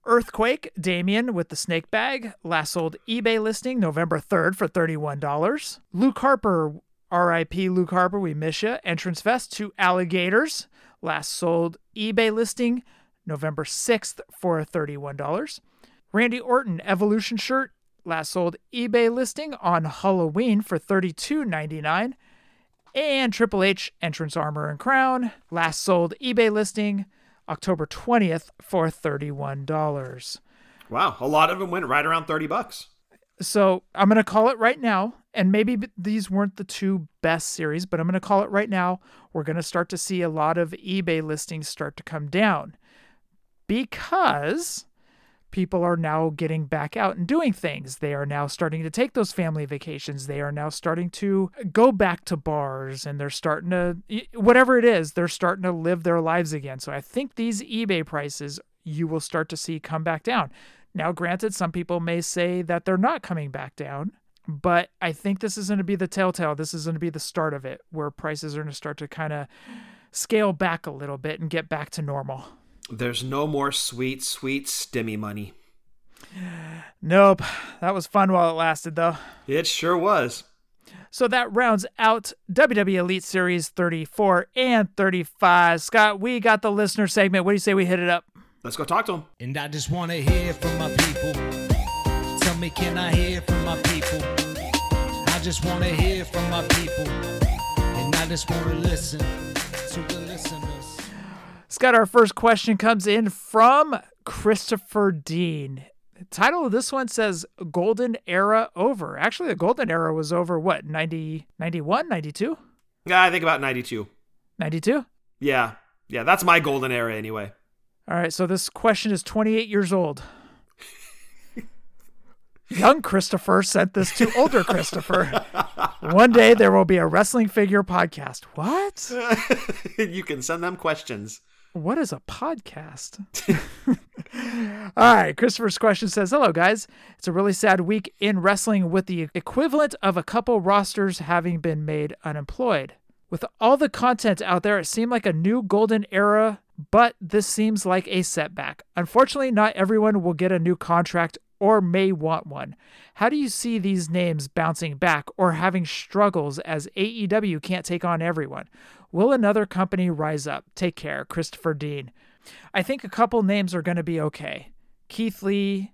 Earthquake, Damien with the snake bag, last sold eBay listing November 3rd for $31. Luke Harper, RIP Luke Harper, we miss you. Entrance vest, to alligators, last sold eBay listing November 6th for $31. Randy Orton Evolution shirt, last sold eBay listing on Halloween for $32.99. And Triple H entrance armor and crown, last sold eBay listing October 20th for $31. Wow, a lot of them went right around 30 bucks. So I'm going to call it right now. And maybe these weren't the two best series, but I'm going to call it right now. We're going to start to see a lot of eBay listings start to come down because people are now getting back out and doing things. They are now starting to take those family vacations. They are now starting to go back to bars and they're starting to, whatever it is, they're starting to live their lives again. So I think these eBay prices you will start to see come back down. Now, granted, some people may say that they're not coming back down, but I think this is going to be the telltale. This is going to be the start of it where prices are going to start to kind of scale back a little bit and get back to normal. There's no more sweet, sweet stimmy money. Nope. That was fun while it lasted, though. It sure was. So that rounds out WWE Elite Series 34 and 35. Scott, we got the listener segment. What do you say we hit it up? Let's go talk to him. And I just want to hear from my people. Tell me, can I hear from my people? I just want to hear from my people. And I just want to listen to the listeners. Scott, our first question comes in from Christopher Dean. The title of this one says Golden Era Over. Actually, the Golden Era was over, what, 90, 91, 92? Yeah, I think about 92. 92? Yeah. Yeah, that's my golden era anyway. All right, so this question is 28 years old. Young Christopher sent this to older Christopher. One day there will be a wrestling figure podcast. What? you can send them questions. What is a podcast? All right, Christopher's question says Hello, guys. It's a really sad week in wrestling with the equivalent of a couple rosters having been made unemployed. With all the content out there, it seemed like a new golden era, but this seems like a setback. Unfortunately, not everyone will get a new contract or may want one. How do you see these names bouncing back or having struggles as AEW can't take on everyone? Will another company rise up? Take care, Christopher Dean. I think a couple names are going to be okay. Keith Lee,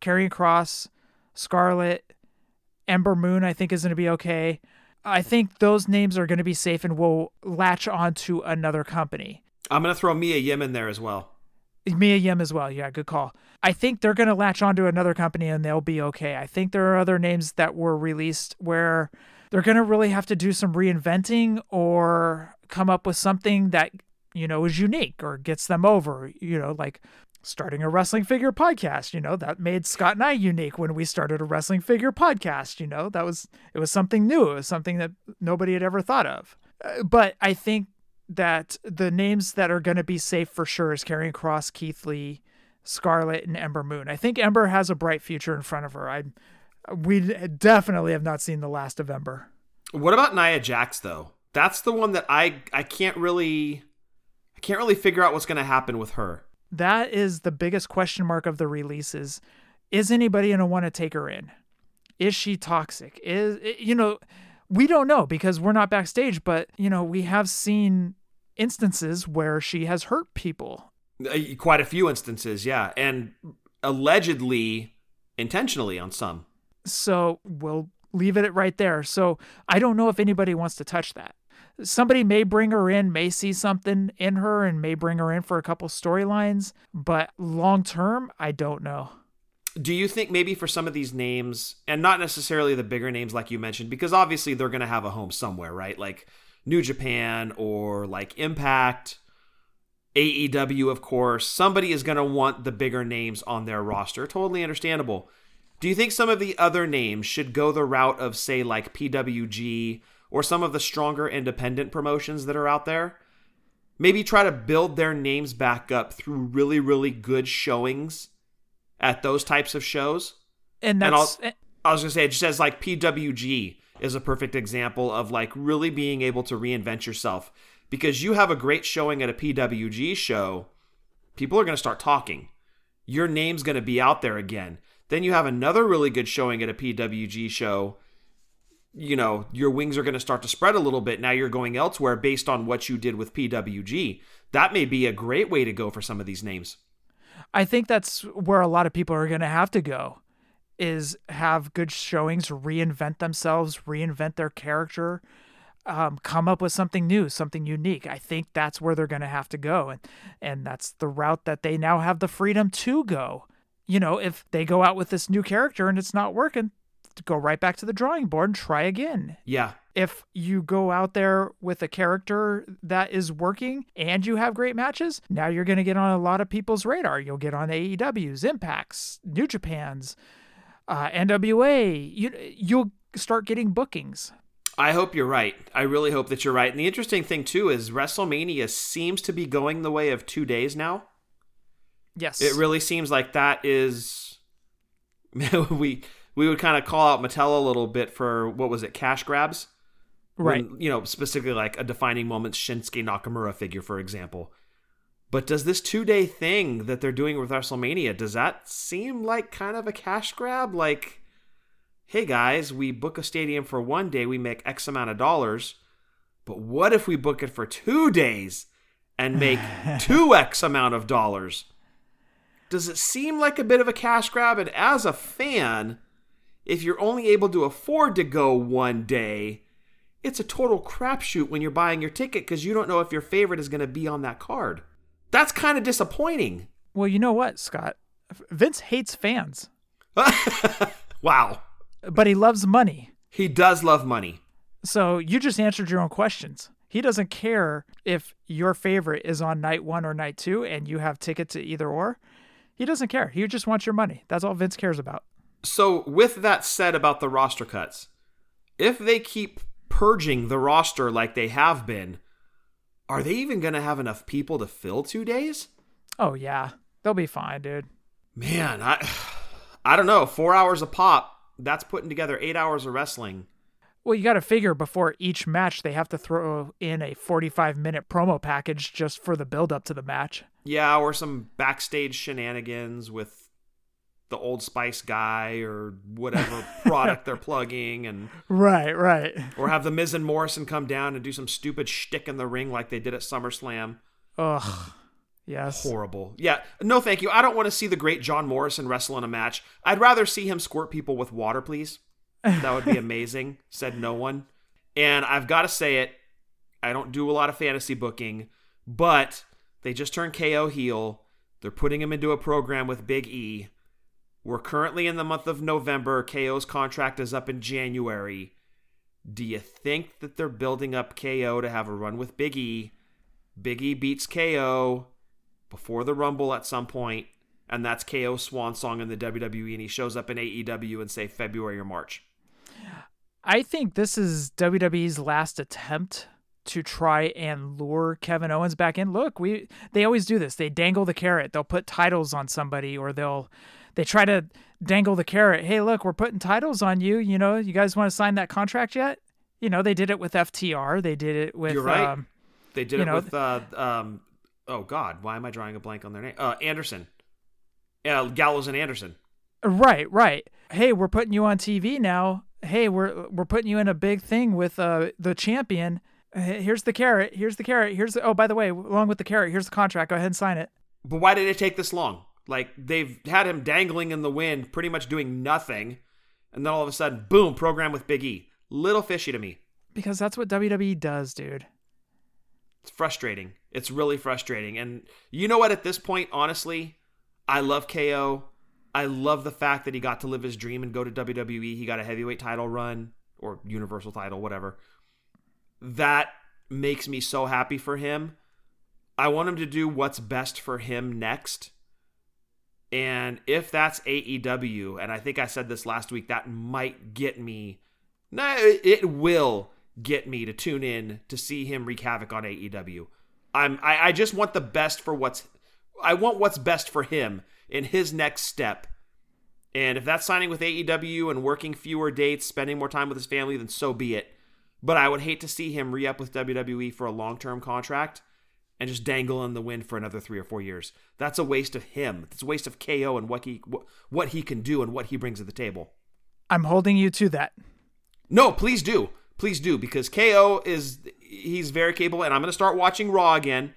Karrion Cross, Scarlett, Ember Moon, I think is going to be okay. I think those names are going to be safe and will latch onto another company. I'm going to throw Mia Yim in there as well. Mia Yim as well. Yeah, good call. I think they're going to latch onto another company and they'll be okay. I think there are other names that were released where they're going to really have to do some reinventing or come up with something that, you know, is unique or gets them over, you know, like starting a wrestling figure podcast, you know, that made Scott and I unique when we started a wrestling figure podcast, you know, that was, it was something new. It was something that nobody had ever thought of. Uh, but I think that the names that are going to be safe for sure is Karrion Cross, Keith Lee, Scarlett, and Ember Moon. I think Ember has a bright future in front of her. I, we definitely have not seen the last of Ember. What about Nia Jax though? That's the one that I I can't really I can't really figure out what's going to happen with her. That is the biggest question mark of the releases. Is anybody going to want to take her in? Is she toxic? Is you know, we don't know because we're not backstage, but you know, we have seen instances where she has hurt people. Uh, Quite a few instances, yeah, and allegedly intentionally on some. So we'll leave it at right there. So I don't know if anybody wants to touch that. Somebody may bring her in, may see something in her, and may bring her in for a couple storylines, but long term, I don't know. Do you think maybe for some of these names, and not necessarily the bigger names like you mentioned, because obviously they're going to have a home somewhere, right? Like New Japan or like Impact, AEW, of course. Somebody is going to want the bigger names on their roster. Totally understandable. Do you think some of the other names should go the route of, say, like PWG or some of the stronger independent promotions that are out there? maybe try to build their names back up through really, really good showings at those types of shows. And And that's eh, I was gonna say it just says like PWG is a perfect example of like really being able to reinvent yourself because you have a great showing at a PWG show, people are gonna start talking. Your name's gonna be out there again. Then you have another really good showing at a PWG show. You know, your wings are going to start to spread a little bit. Now you're going elsewhere based on what you did with PWG. That may be a great way to go for some of these names. I think that's where a lot of people are going to have to go is have good showings, reinvent themselves, reinvent their character, um, come up with something new, something unique. I think that's where they're going to have to go, and and that's the route that they now have the freedom to go. You know, if they go out with this new character and it's not working, go right back to the drawing board and try again Yeah. if you go out there with a character that is working and you have great matches, now you're going to get on a lot of people's radar. You'll get on AEW's, Impacts, New Japan's, uh, NWA. You you'll start getting bookings. I hope you're right. I really hope that you're right. And the interesting thing too is WrestleMania seems to be going the way of two days now. Yes, It really seems like that is we we would kind of call out Mattel a little bit for what was it, cash grabs? right. When, you know, specifically like a defining moment Shinsuke Nakamura figure, for example. But does this two day thing that they're doing with WrestleMania, does that seem like kind of a cash grab? Like, hey guys, we book a stadium for one day, we make X amount of dollars. But what if we book it for two days and make two X amount of dollars? Does it seem like a bit of a cash grab? And as a fan, if you're only able to afford to go one day, it's a total crapshoot when you're buying your ticket because you don't know if your favorite is going to be on that card. That's kind of disappointing. Well, you know what, Scott? Vince hates fans, Wow. but he loves money. He does love money. So you just answered your own questions. He doesn't care if your favorite is on night one or night two and you have ticket to either or. He doesn't care. He just wants your money. That's all Vince cares about. So, with that said about the roster cuts, if they keep purging the roster like they have been, are they even going to have enough people to fill two days? Oh, yeah. They'll be fine, dude. Man, I, I don't know. Four hours a pop. That's putting together eight hours of wrestling. Well, you got to figure before each match, they have to throw in a 45 minute promo package just for the build up to the match. Yeah, or some backstage shenanigans with the Old Spice guy or whatever product they're plugging, and Right, right. or have the Miz and Morrison come down and do some stupid shtick in the ring like they did at SummerSlam. Ugh. Yes. Horrible. Yeah, no, thank you. I don't want to see the great John Morrison wrestle in a match. I'd rather see him squirt people with water, please. That would be amazing. Said no one. And I've got to say it. I don't do a lot of fantasy booking, but they just turned KO heel. They're putting him into a program with Big E. We're currently in the month of November. KO's contract is up in January. Do you think that they're building up KO to have a run with Biggie? Biggie beats KO before the Rumble at some point, and that's KO's swan song in the WWE, and he shows up in AEW in say February or March. I think this is WWE's last attempt to try and lure Kevin Owens back in. Look, we they always do this. They dangle the carrot. They'll put titles on somebody or they'll they try to dangle the carrot. Hey, look, we're putting titles on you. You know, you guys want to sign that contract yet? You know, they did it with FTR. They did it with You're right. um, They did it know, with uh, um, oh God, why am I drawing a blank on their name? Uh, Anderson, uh, Gallows and Anderson. Right, right. Hey, we're putting you on TV now. Hey, we're we're putting you in a big thing with uh the champion. Here's the carrot. Here's the carrot. Here's the, oh by the way, along with the carrot, here's the contract. Go ahead and sign it. But why did it take this long? Like they've had him dangling in the wind, pretty much doing nothing, and then all of a sudden, boom, program with Big E. Little fishy to me. Because that's what WWE does, dude. It's frustrating. It's really frustrating. And you know what? At this point, honestly, I love KO. I love the fact that he got to live his dream and go to WWE. He got a heavyweight title run or universal title, whatever. That makes me so happy for him. I want him to do what's best for him next. And if that's AEW, and I think I said this last week, that might get me. No, it will get me to tune in to see him wreak havoc on AEW. I'm I, I just want the best for what's I want what's best for him in his next step. And if that's signing with AEW and working fewer dates, spending more time with his family, then so be it. But I would hate to see him re up with WWE for a long term contract and just dangle in the wind for another three or four years. That's a waste of him. It's a waste of KO and what he what he can do and what he brings to the table. I'm holding you to that. No, please do, please do, because KO is he's very capable, and I'm going to start watching Raw again.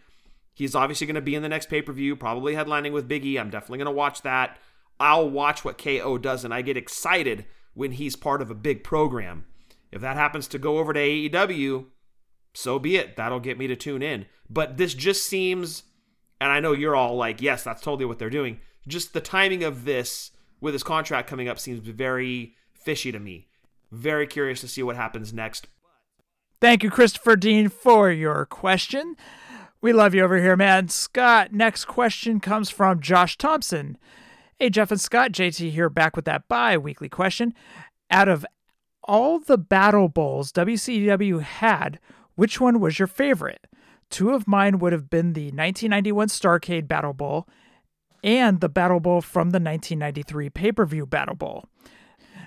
He's obviously going to be in the next pay per view, probably headlining with Biggie. I'm definitely going to watch that. I'll watch what KO does, and I get excited when he's part of a big program. If that happens to go over to AEW, so be it. That'll get me to tune in. But this just seems, and I know you're all like, yes, that's totally what they're doing. Just the timing of this with his contract coming up seems very fishy to me. Very curious to see what happens next. Thank you, Christopher Dean, for your question. We love you over here, man. Scott, next question comes from Josh Thompson. Hey, Jeff and Scott, JT here back with that bi weekly question. Out of all the Battle Bowls WCW had, which one was your favorite? Two of mine would have been the 1991 Starcade Battle Bowl and the Battle Bowl from the 1993 pay per view Battle Bowl.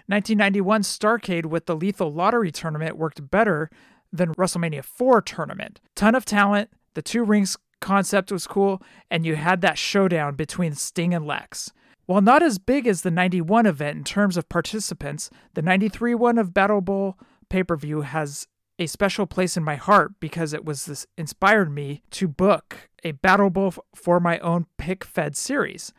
1991 Starcade with the Lethal Lottery tournament worked better than WrestleMania 4 tournament. Ton of talent, the two rings concept was cool, and you had that showdown between Sting and Lex. While not as big as the 91 event in terms of participants, the 93 one of Battle Bowl pay per view has a special place in my heart because it was this inspired me to book a Battle Bowl for my own pick fed series.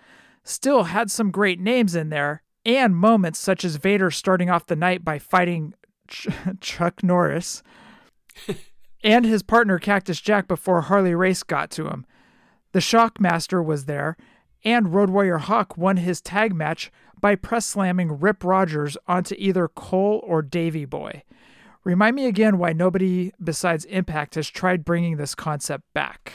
Still had some great names in there and moments such as Vader starting off the night by fighting Ch- Chuck Norris and his partner Cactus Jack before Harley Race got to him. The Shockmaster was there and Road Warrior Hawk won his tag match by press slamming Rip Rogers onto either Cole or Davy Boy. Remind me again why nobody besides Impact has tried bringing this concept back.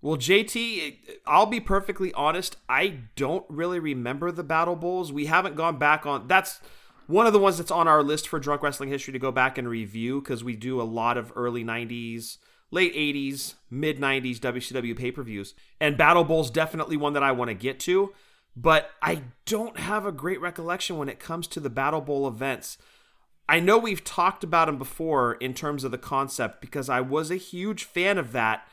Well, JT, I'll be perfectly honest. I don't really remember the Battle Bowls. We haven't gone back on. That's one of the ones that's on our list for drunk wrestling history to go back and review because we do a lot of early 90s late 80s, mid 90s WCW pay per views. And Battle Bowl's definitely one that I want to get to, but I don't have a great recollection when it comes to the Battle Bowl events. I know we've talked about them before in terms of the concept because I was a huge fan of that.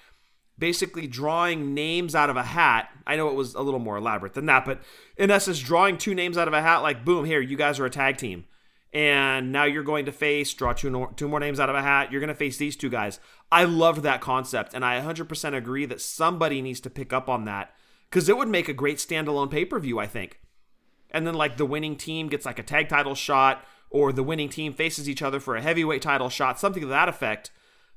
Basically, drawing names out of a hat. I know it was a little more elaborate than that, but in essence, drawing two names out of a hat, like, boom, here, you guys are a tag team and now you're going to face draw two, two more names out of a hat you're going to face these two guys i loved that concept and i 100% agree that somebody needs to pick up on that because it would make a great standalone pay-per-view i think and then like the winning team gets like a tag title shot or the winning team faces each other for a heavyweight title shot something to that effect.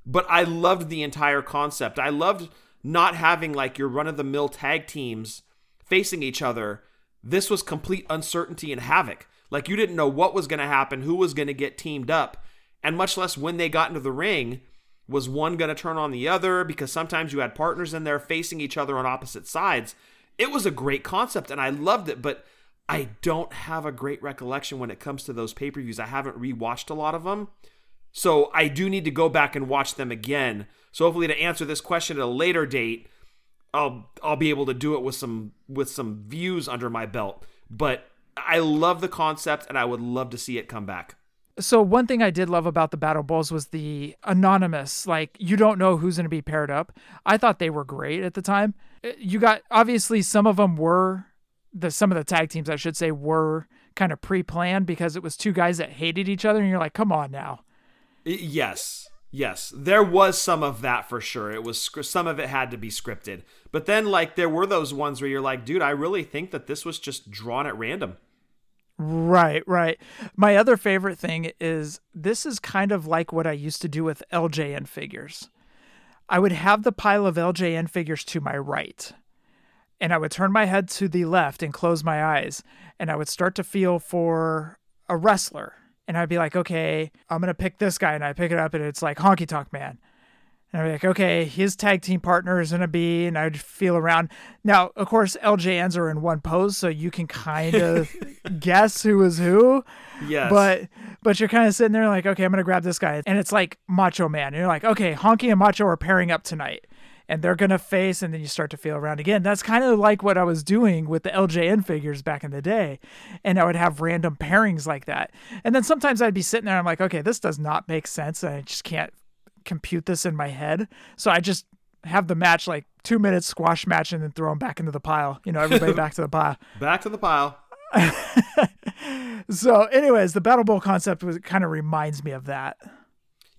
But i loved the entire concept. I loved not having like your run-of-the-mill tag teams facing each other. This was complete uncertainty and havoc. Like you didn't know what was going to happen, who was going to get teamed up, and much less when they got into the ring, was one going to turn on the other? Because sometimes you had partners in there facing each other on opposite sides. It was a great concept and I loved it, but I don't have a great recollection when it comes to those pay per views. I haven't rewatched a lot of them. So I do need to go back and watch them again. So hopefully to answer this question at a later date, I'll I'll be able to do it with some with some views under my belt. But I love the concept and I would love to see it come back. So one thing I did love about the Battle Bowls was the anonymous, like you don't know who's going to be paired up. I thought they were great at the time. Uh, you got obviously some of them were the some of the tag teams I should say were kind of pre-planned because it was two guys that hated each other and you're like, "Come on now." Yes. Yes, there was some of that for sure. It was some of it had to be scripted. But then like there were those ones where you're like, "Dude, I really think that this was just drawn at random." Right, right. My other favorite thing is this is kind of like what I used to do with LJN figures. I would have the pile of LJN figures to my right, and I would turn my head to the left and close my eyes, and I would start to feel for a wrestler. And I'd be like, okay, I'm going to pick this guy. And I pick it up, and it's like Honky Tonk Man. And I'm like, okay, his tag team partner is going to be, and I'd feel around. Now, of course, LJNs are in one pose, so you can kind of guess who is who. Yes. But but you're kind of sitting there like, okay, I'm going to grab this guy. And it's like Macho Man. And you're like, okay, Honky and Macho are pairing up tonight. And they're going to face, and then you start to feel around again. That's kind of like what I was doing with the LJN figures back in the day. And I would have random pairings like that. And then sometimes I'd be sitting there, I'm like, okay, this does not make sense. And I just can't compute this in my head. So I just have the match like two minutes squash match and then throw them back into the pile. You know, everybody back to the pile. Back to the pile. so, anyways, the Battle Bowl concept was kind of reminds me of that.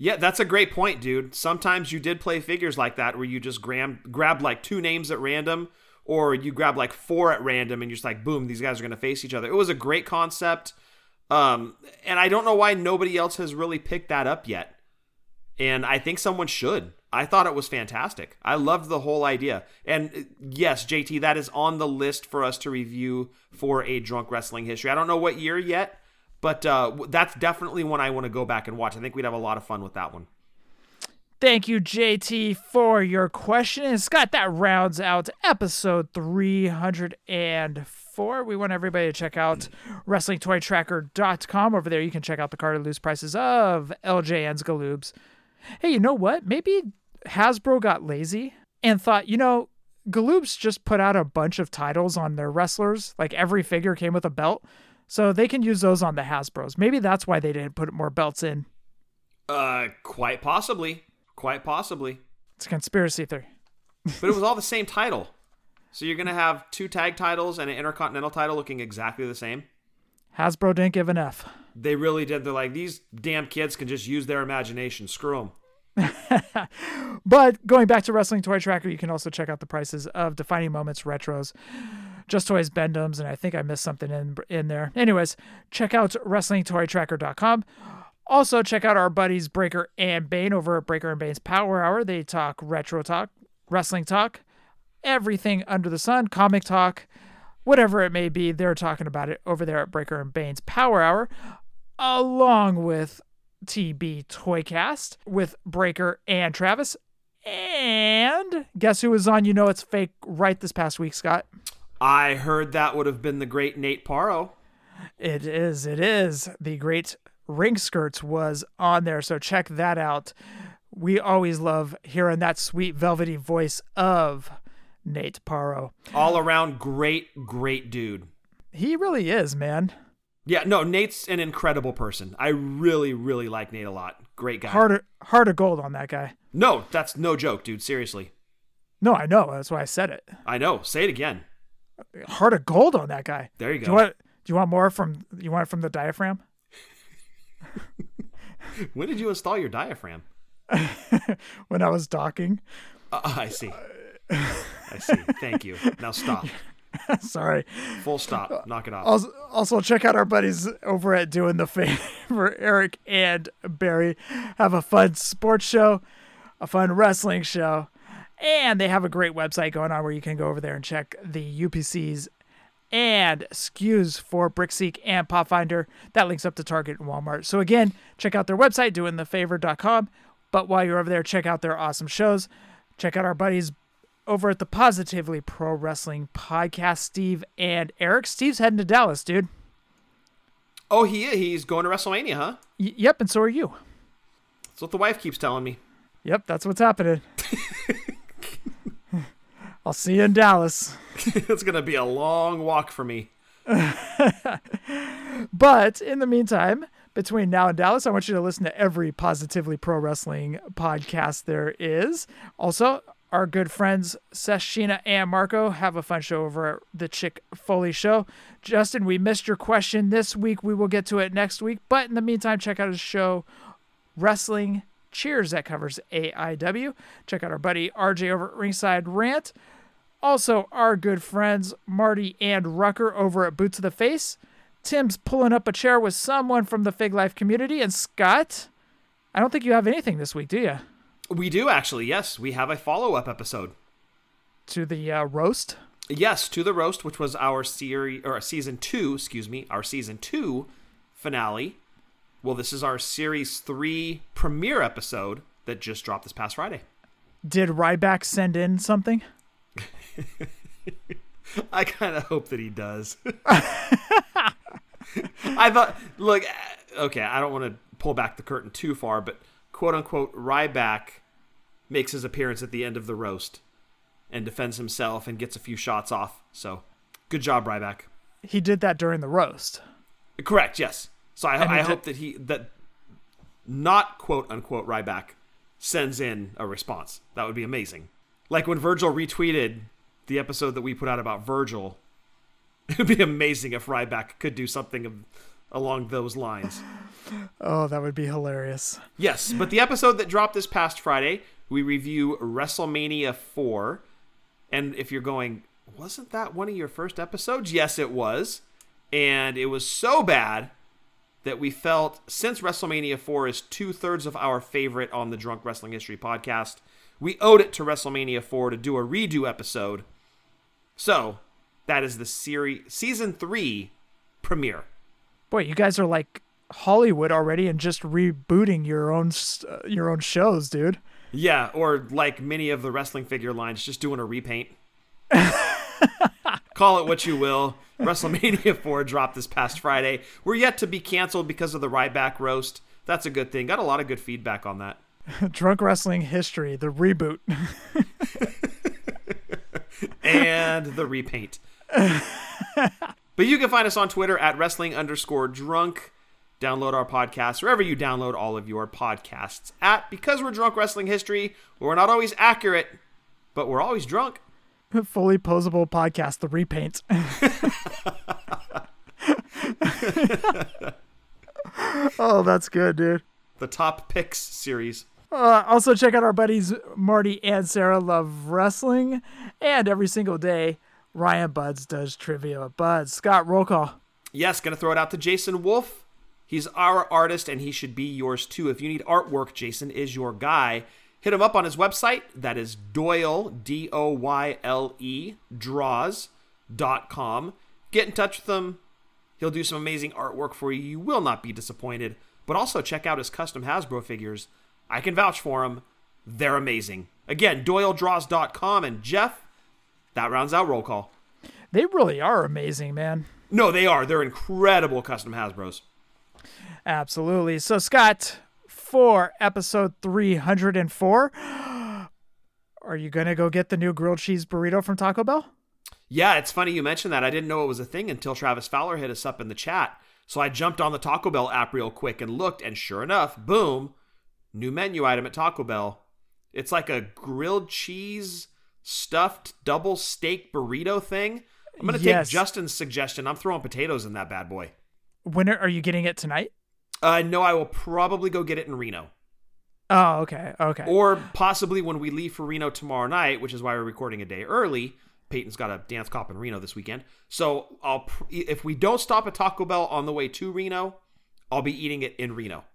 Yeah, that's a great point, dude. Sometimes you did play figures like that where you just grab grab like two names at random, or you grab like four at random, and you're just like, boom, these guys are gonna face each other. It was a great concept, um, and I don't know why nobody else has really picked that up yet. And I think someone should. I thought it was fantastic. I loved the whole idea. And yes, JT, that is on the list for us to review for a drunk wrestling history. I don't know what year yet, but uh, that's definitely one I want to go back and watch. I think we'd have a lot of fun with that one. Thank you, JT, for your question. And Scott, that rounds out episode 304. We want everybody to check out WrestlingToyTracker.com. Over there, you can check out the card and loose prices of LJN's Galoobs. Hey, you know what? Maybe Hasbro got lazy and thought, you know, Galoobs just put out a bunch of titles on their wrestlers. Like every figure came with a belt. So they can use those on the Hasbros. Maybe that's why they didn't put more belts in. Uh, quite possibly. Quite possibly. It's a conspiracy theory. but it was all the same title. So you're going to have two tag titles and an intercontinental title looking exactly the same? Hasbro didn't give an F. They really did. They're like, these damn kids can just use their imagination. Screw them. but going back to Wrestling Toy Tracker, you can also check out the prices of Defining Moments Retros, Just Toys Bend-Ems, and I think I missed something in in there. Anyways, check out WrestlingToyTracker.com. Also, check out our buddies Breaker and Bane over at Breaker and Bane's Power Hour. They talk retro talk, wrestling talk, everything under the sun, comic talk, whatever it may be. They're talking about it over there at Breaker and Bane's Power Hour, along with TB Toycast with Breaker and Travis. And guess who was on You Know It's Fake right this past week, Scott? I heard that would have been the great Nate Paro. It is. It is. The great Ring Skirts was on there. So check that out. We always love hearing that sweet, velvety voice of Nate Paro. All around great, great dude. He really is, man. Yeah, no, Nate's an incredible person. I really, really like Nate a lot. Great guy. Heart of gold on that guy. No, that's no joke, dude. Seriously. No, I know. That's why I said it. I know. Say it again. Heart of gold on that guy. There you go. Do you want, do you want more from? You want it from the diaphragm? when did you install your diaphragm? when I was docking. Uh, I see. I see. Thank you. Now stop. Sorry. Full stop. Knock it off. Also, also, check out our buddies over at Doing the Favor. Eric and Barry have a fun sports show, a fun wrestling show, and they have a great website going on where you can go over there and check the UPCs and SKUs for Brickseek and Popfinder. That links up to Target and Walmart. So again, check out their website, doingthefavor.com. But while you're over there, check out their awesome shows. Check out our buddies over at the Positively Pro Wrestling podcast, Steve and Eric. Steve's heading to Dallas, dude. Oh, he is he's going to WrestleMania, huh? Y- yep, and so are you. That's what the wife keeps telling me. Yep, that's what's happening. I'll see you in Dallas. it's going to be a long walk for me. but in the meantime, between now and Dallas, I want you to listen to every Positively Pro Wrestling podcast there is. Also, our good friends Seth, Sheena, and Marco have a fun show over at the Chick Foley Show. Justin, we missed your question this week. We will get to it next week. But in the meantime, check out his show, Wrestling Cheers, that covers AIW. Check out our buddy RJ over at Ringside Rant. Also, our good friends Marty and Rucker over at Boots of the Face. Tim's pulling up a chair with someone from the Fig Life community. And Scott, I don't think you have anything this week, do you? We do actually. Yes, we have a follow-up episode to the uh, roast. Yes, to the roast, which was our series or season two. Excuse me, our season two finale. Well, this is our series three premiere episode that just dropped this past Friday. Did Ryback send in something? I kind of hope that he does. I thought, look, uh, okay, I don't want to pull back the curtain too far, but quote unquote, Ryback makes his appearance at the end of the roast and defends himself and gets a few shots off. So, good job, Ryback. He did that during the roast. Correct. Yes. So I, And he I hope that he that not quote unquote Ryback sends in a response. That would be amazing. Like when Virgil retweeted the episode that we put out about Virgil. It would be amazing if Ryback could do something of, along those lines. Oh, that would be hilarious. Yes, but the episode that dropped this past Friday, we review WrestleMania 4. And if you're going, wasn't that one of your first episodes? Yes, it was. And it was so bad that we felt, since WrestleMania 4 is two thirds of our favorite on the Drunk Wrestling History podcast, we owed it to WrestleMania 4 to do a redo episode. So, that is the series season 3 premiere. Boy, you guys are like Hollywood already and just rebooting your own uh, your own shows, dude. Yeah, or like many of the wrestling figure lines, just doing a repaint. Call it what you will. WrestleMania 4 dropped this past Friday. We're yet to be canceled because of the Ryback roast. That's a good thing. Got a lot of good feedback on that. Drunk Wrestling History, the reboot. and the repaint. but you can find us on Twitter at wrestling underscore drunk. Download our podcast wherever you download all of your podcasts at. Because we're drunk wrestling history, we're not always accurate, but we're always drunk. Fully posable podcast, the repaint. oh, that's good, dude. The top picks series. Uh, also, check out our buddies Marty and Sarah Love Wrestling. And every single day, Ryan Buds does trivia. Buds, Scott, roll call. Yes, gonna throw it out to Jason Wolf. He's our artist and he should be yours too. If you need artwork, Jason is your guy. Hit him up on his website. That is Doyle, D O Y L E, draws.com. Get in touch with him. He'll do some amazing artwork for you. You will not be disappointed. But also check out his custom Hasbro figures. I can vouch for them. They're amazing. Again, doyledraws.com. And Jeff, that rounds out roll call. They really are amazing, man. No, they are. They're incredible custom Hasbros. Absolutely. So, Scott, for episode 304, are you going to go get the new grilled cheese burrito from Taco Bell? Yeah, it's funny you mentioned that. I didn't know it was a thing until Travis Fowler hit us up in the chat. So I jumped on the Taco Bell app real quick and looked, and sure enough, boom, new menu item at Taco Bell. It's like a grilled cheese stuffed double steak burrito thing. I'm going to Yes. take Justin's suggestion. I'm throwing potatoes in that bad boy. When are, are you getting it tonight? Uh, no, I will probably go get it in Reno. Oh, okay. Okay. Or possibly when we leave for Reno tomorrow night, which is why we're recording a day early. Peyton's got a dance cop in Reno this weekend. So I'll pr- if we don't stop at Taco Bell on the way to Reno, I'll be eating it in Reno.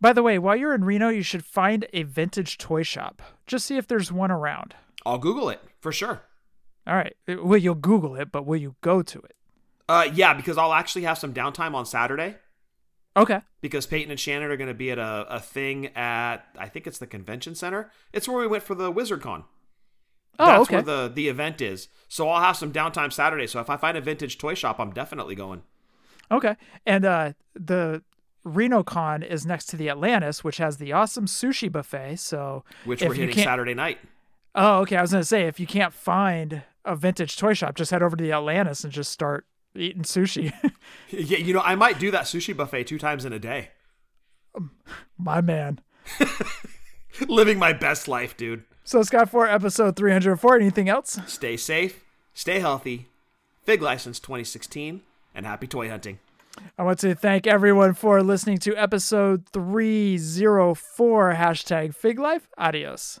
By the way, while you're in Reno, you should find a vintage toy shop. Just see if there's one around. I'll Google it for sure. All right. Well, you'll Google it, but will you go to it? Uh, yeah, because I'll actually have some downtime on Saturday Okay. because Peyton and Shannon are going to be at a, a thing at I think it's the convention center. It's where we went for the Wizard Con. Oh, That's okay. where the the event is. So I'll have some downtime Saturday. So if I find a vintage toy shop, I'm definitely going. Okay. And uh, the Reno Con is next to the Atlantis, which has the awesome sushi buffet. So Which if we're hitting Saturday night. Oh, okay. I was gonna say if you can't find a vintage toy shop, just head over to the Atlantis and just start eating sushi. Yeah, you know, I might do that sushi buffet two times in a day. Um, my man. Living my best life, dude. So Scott for episode 304. Anything else? Stay safe, stay healthy, Fig Life since 2016, and happy toy hunting. I want to thank everyone for listening to episode 304. Hashtag Fig Life. Adios.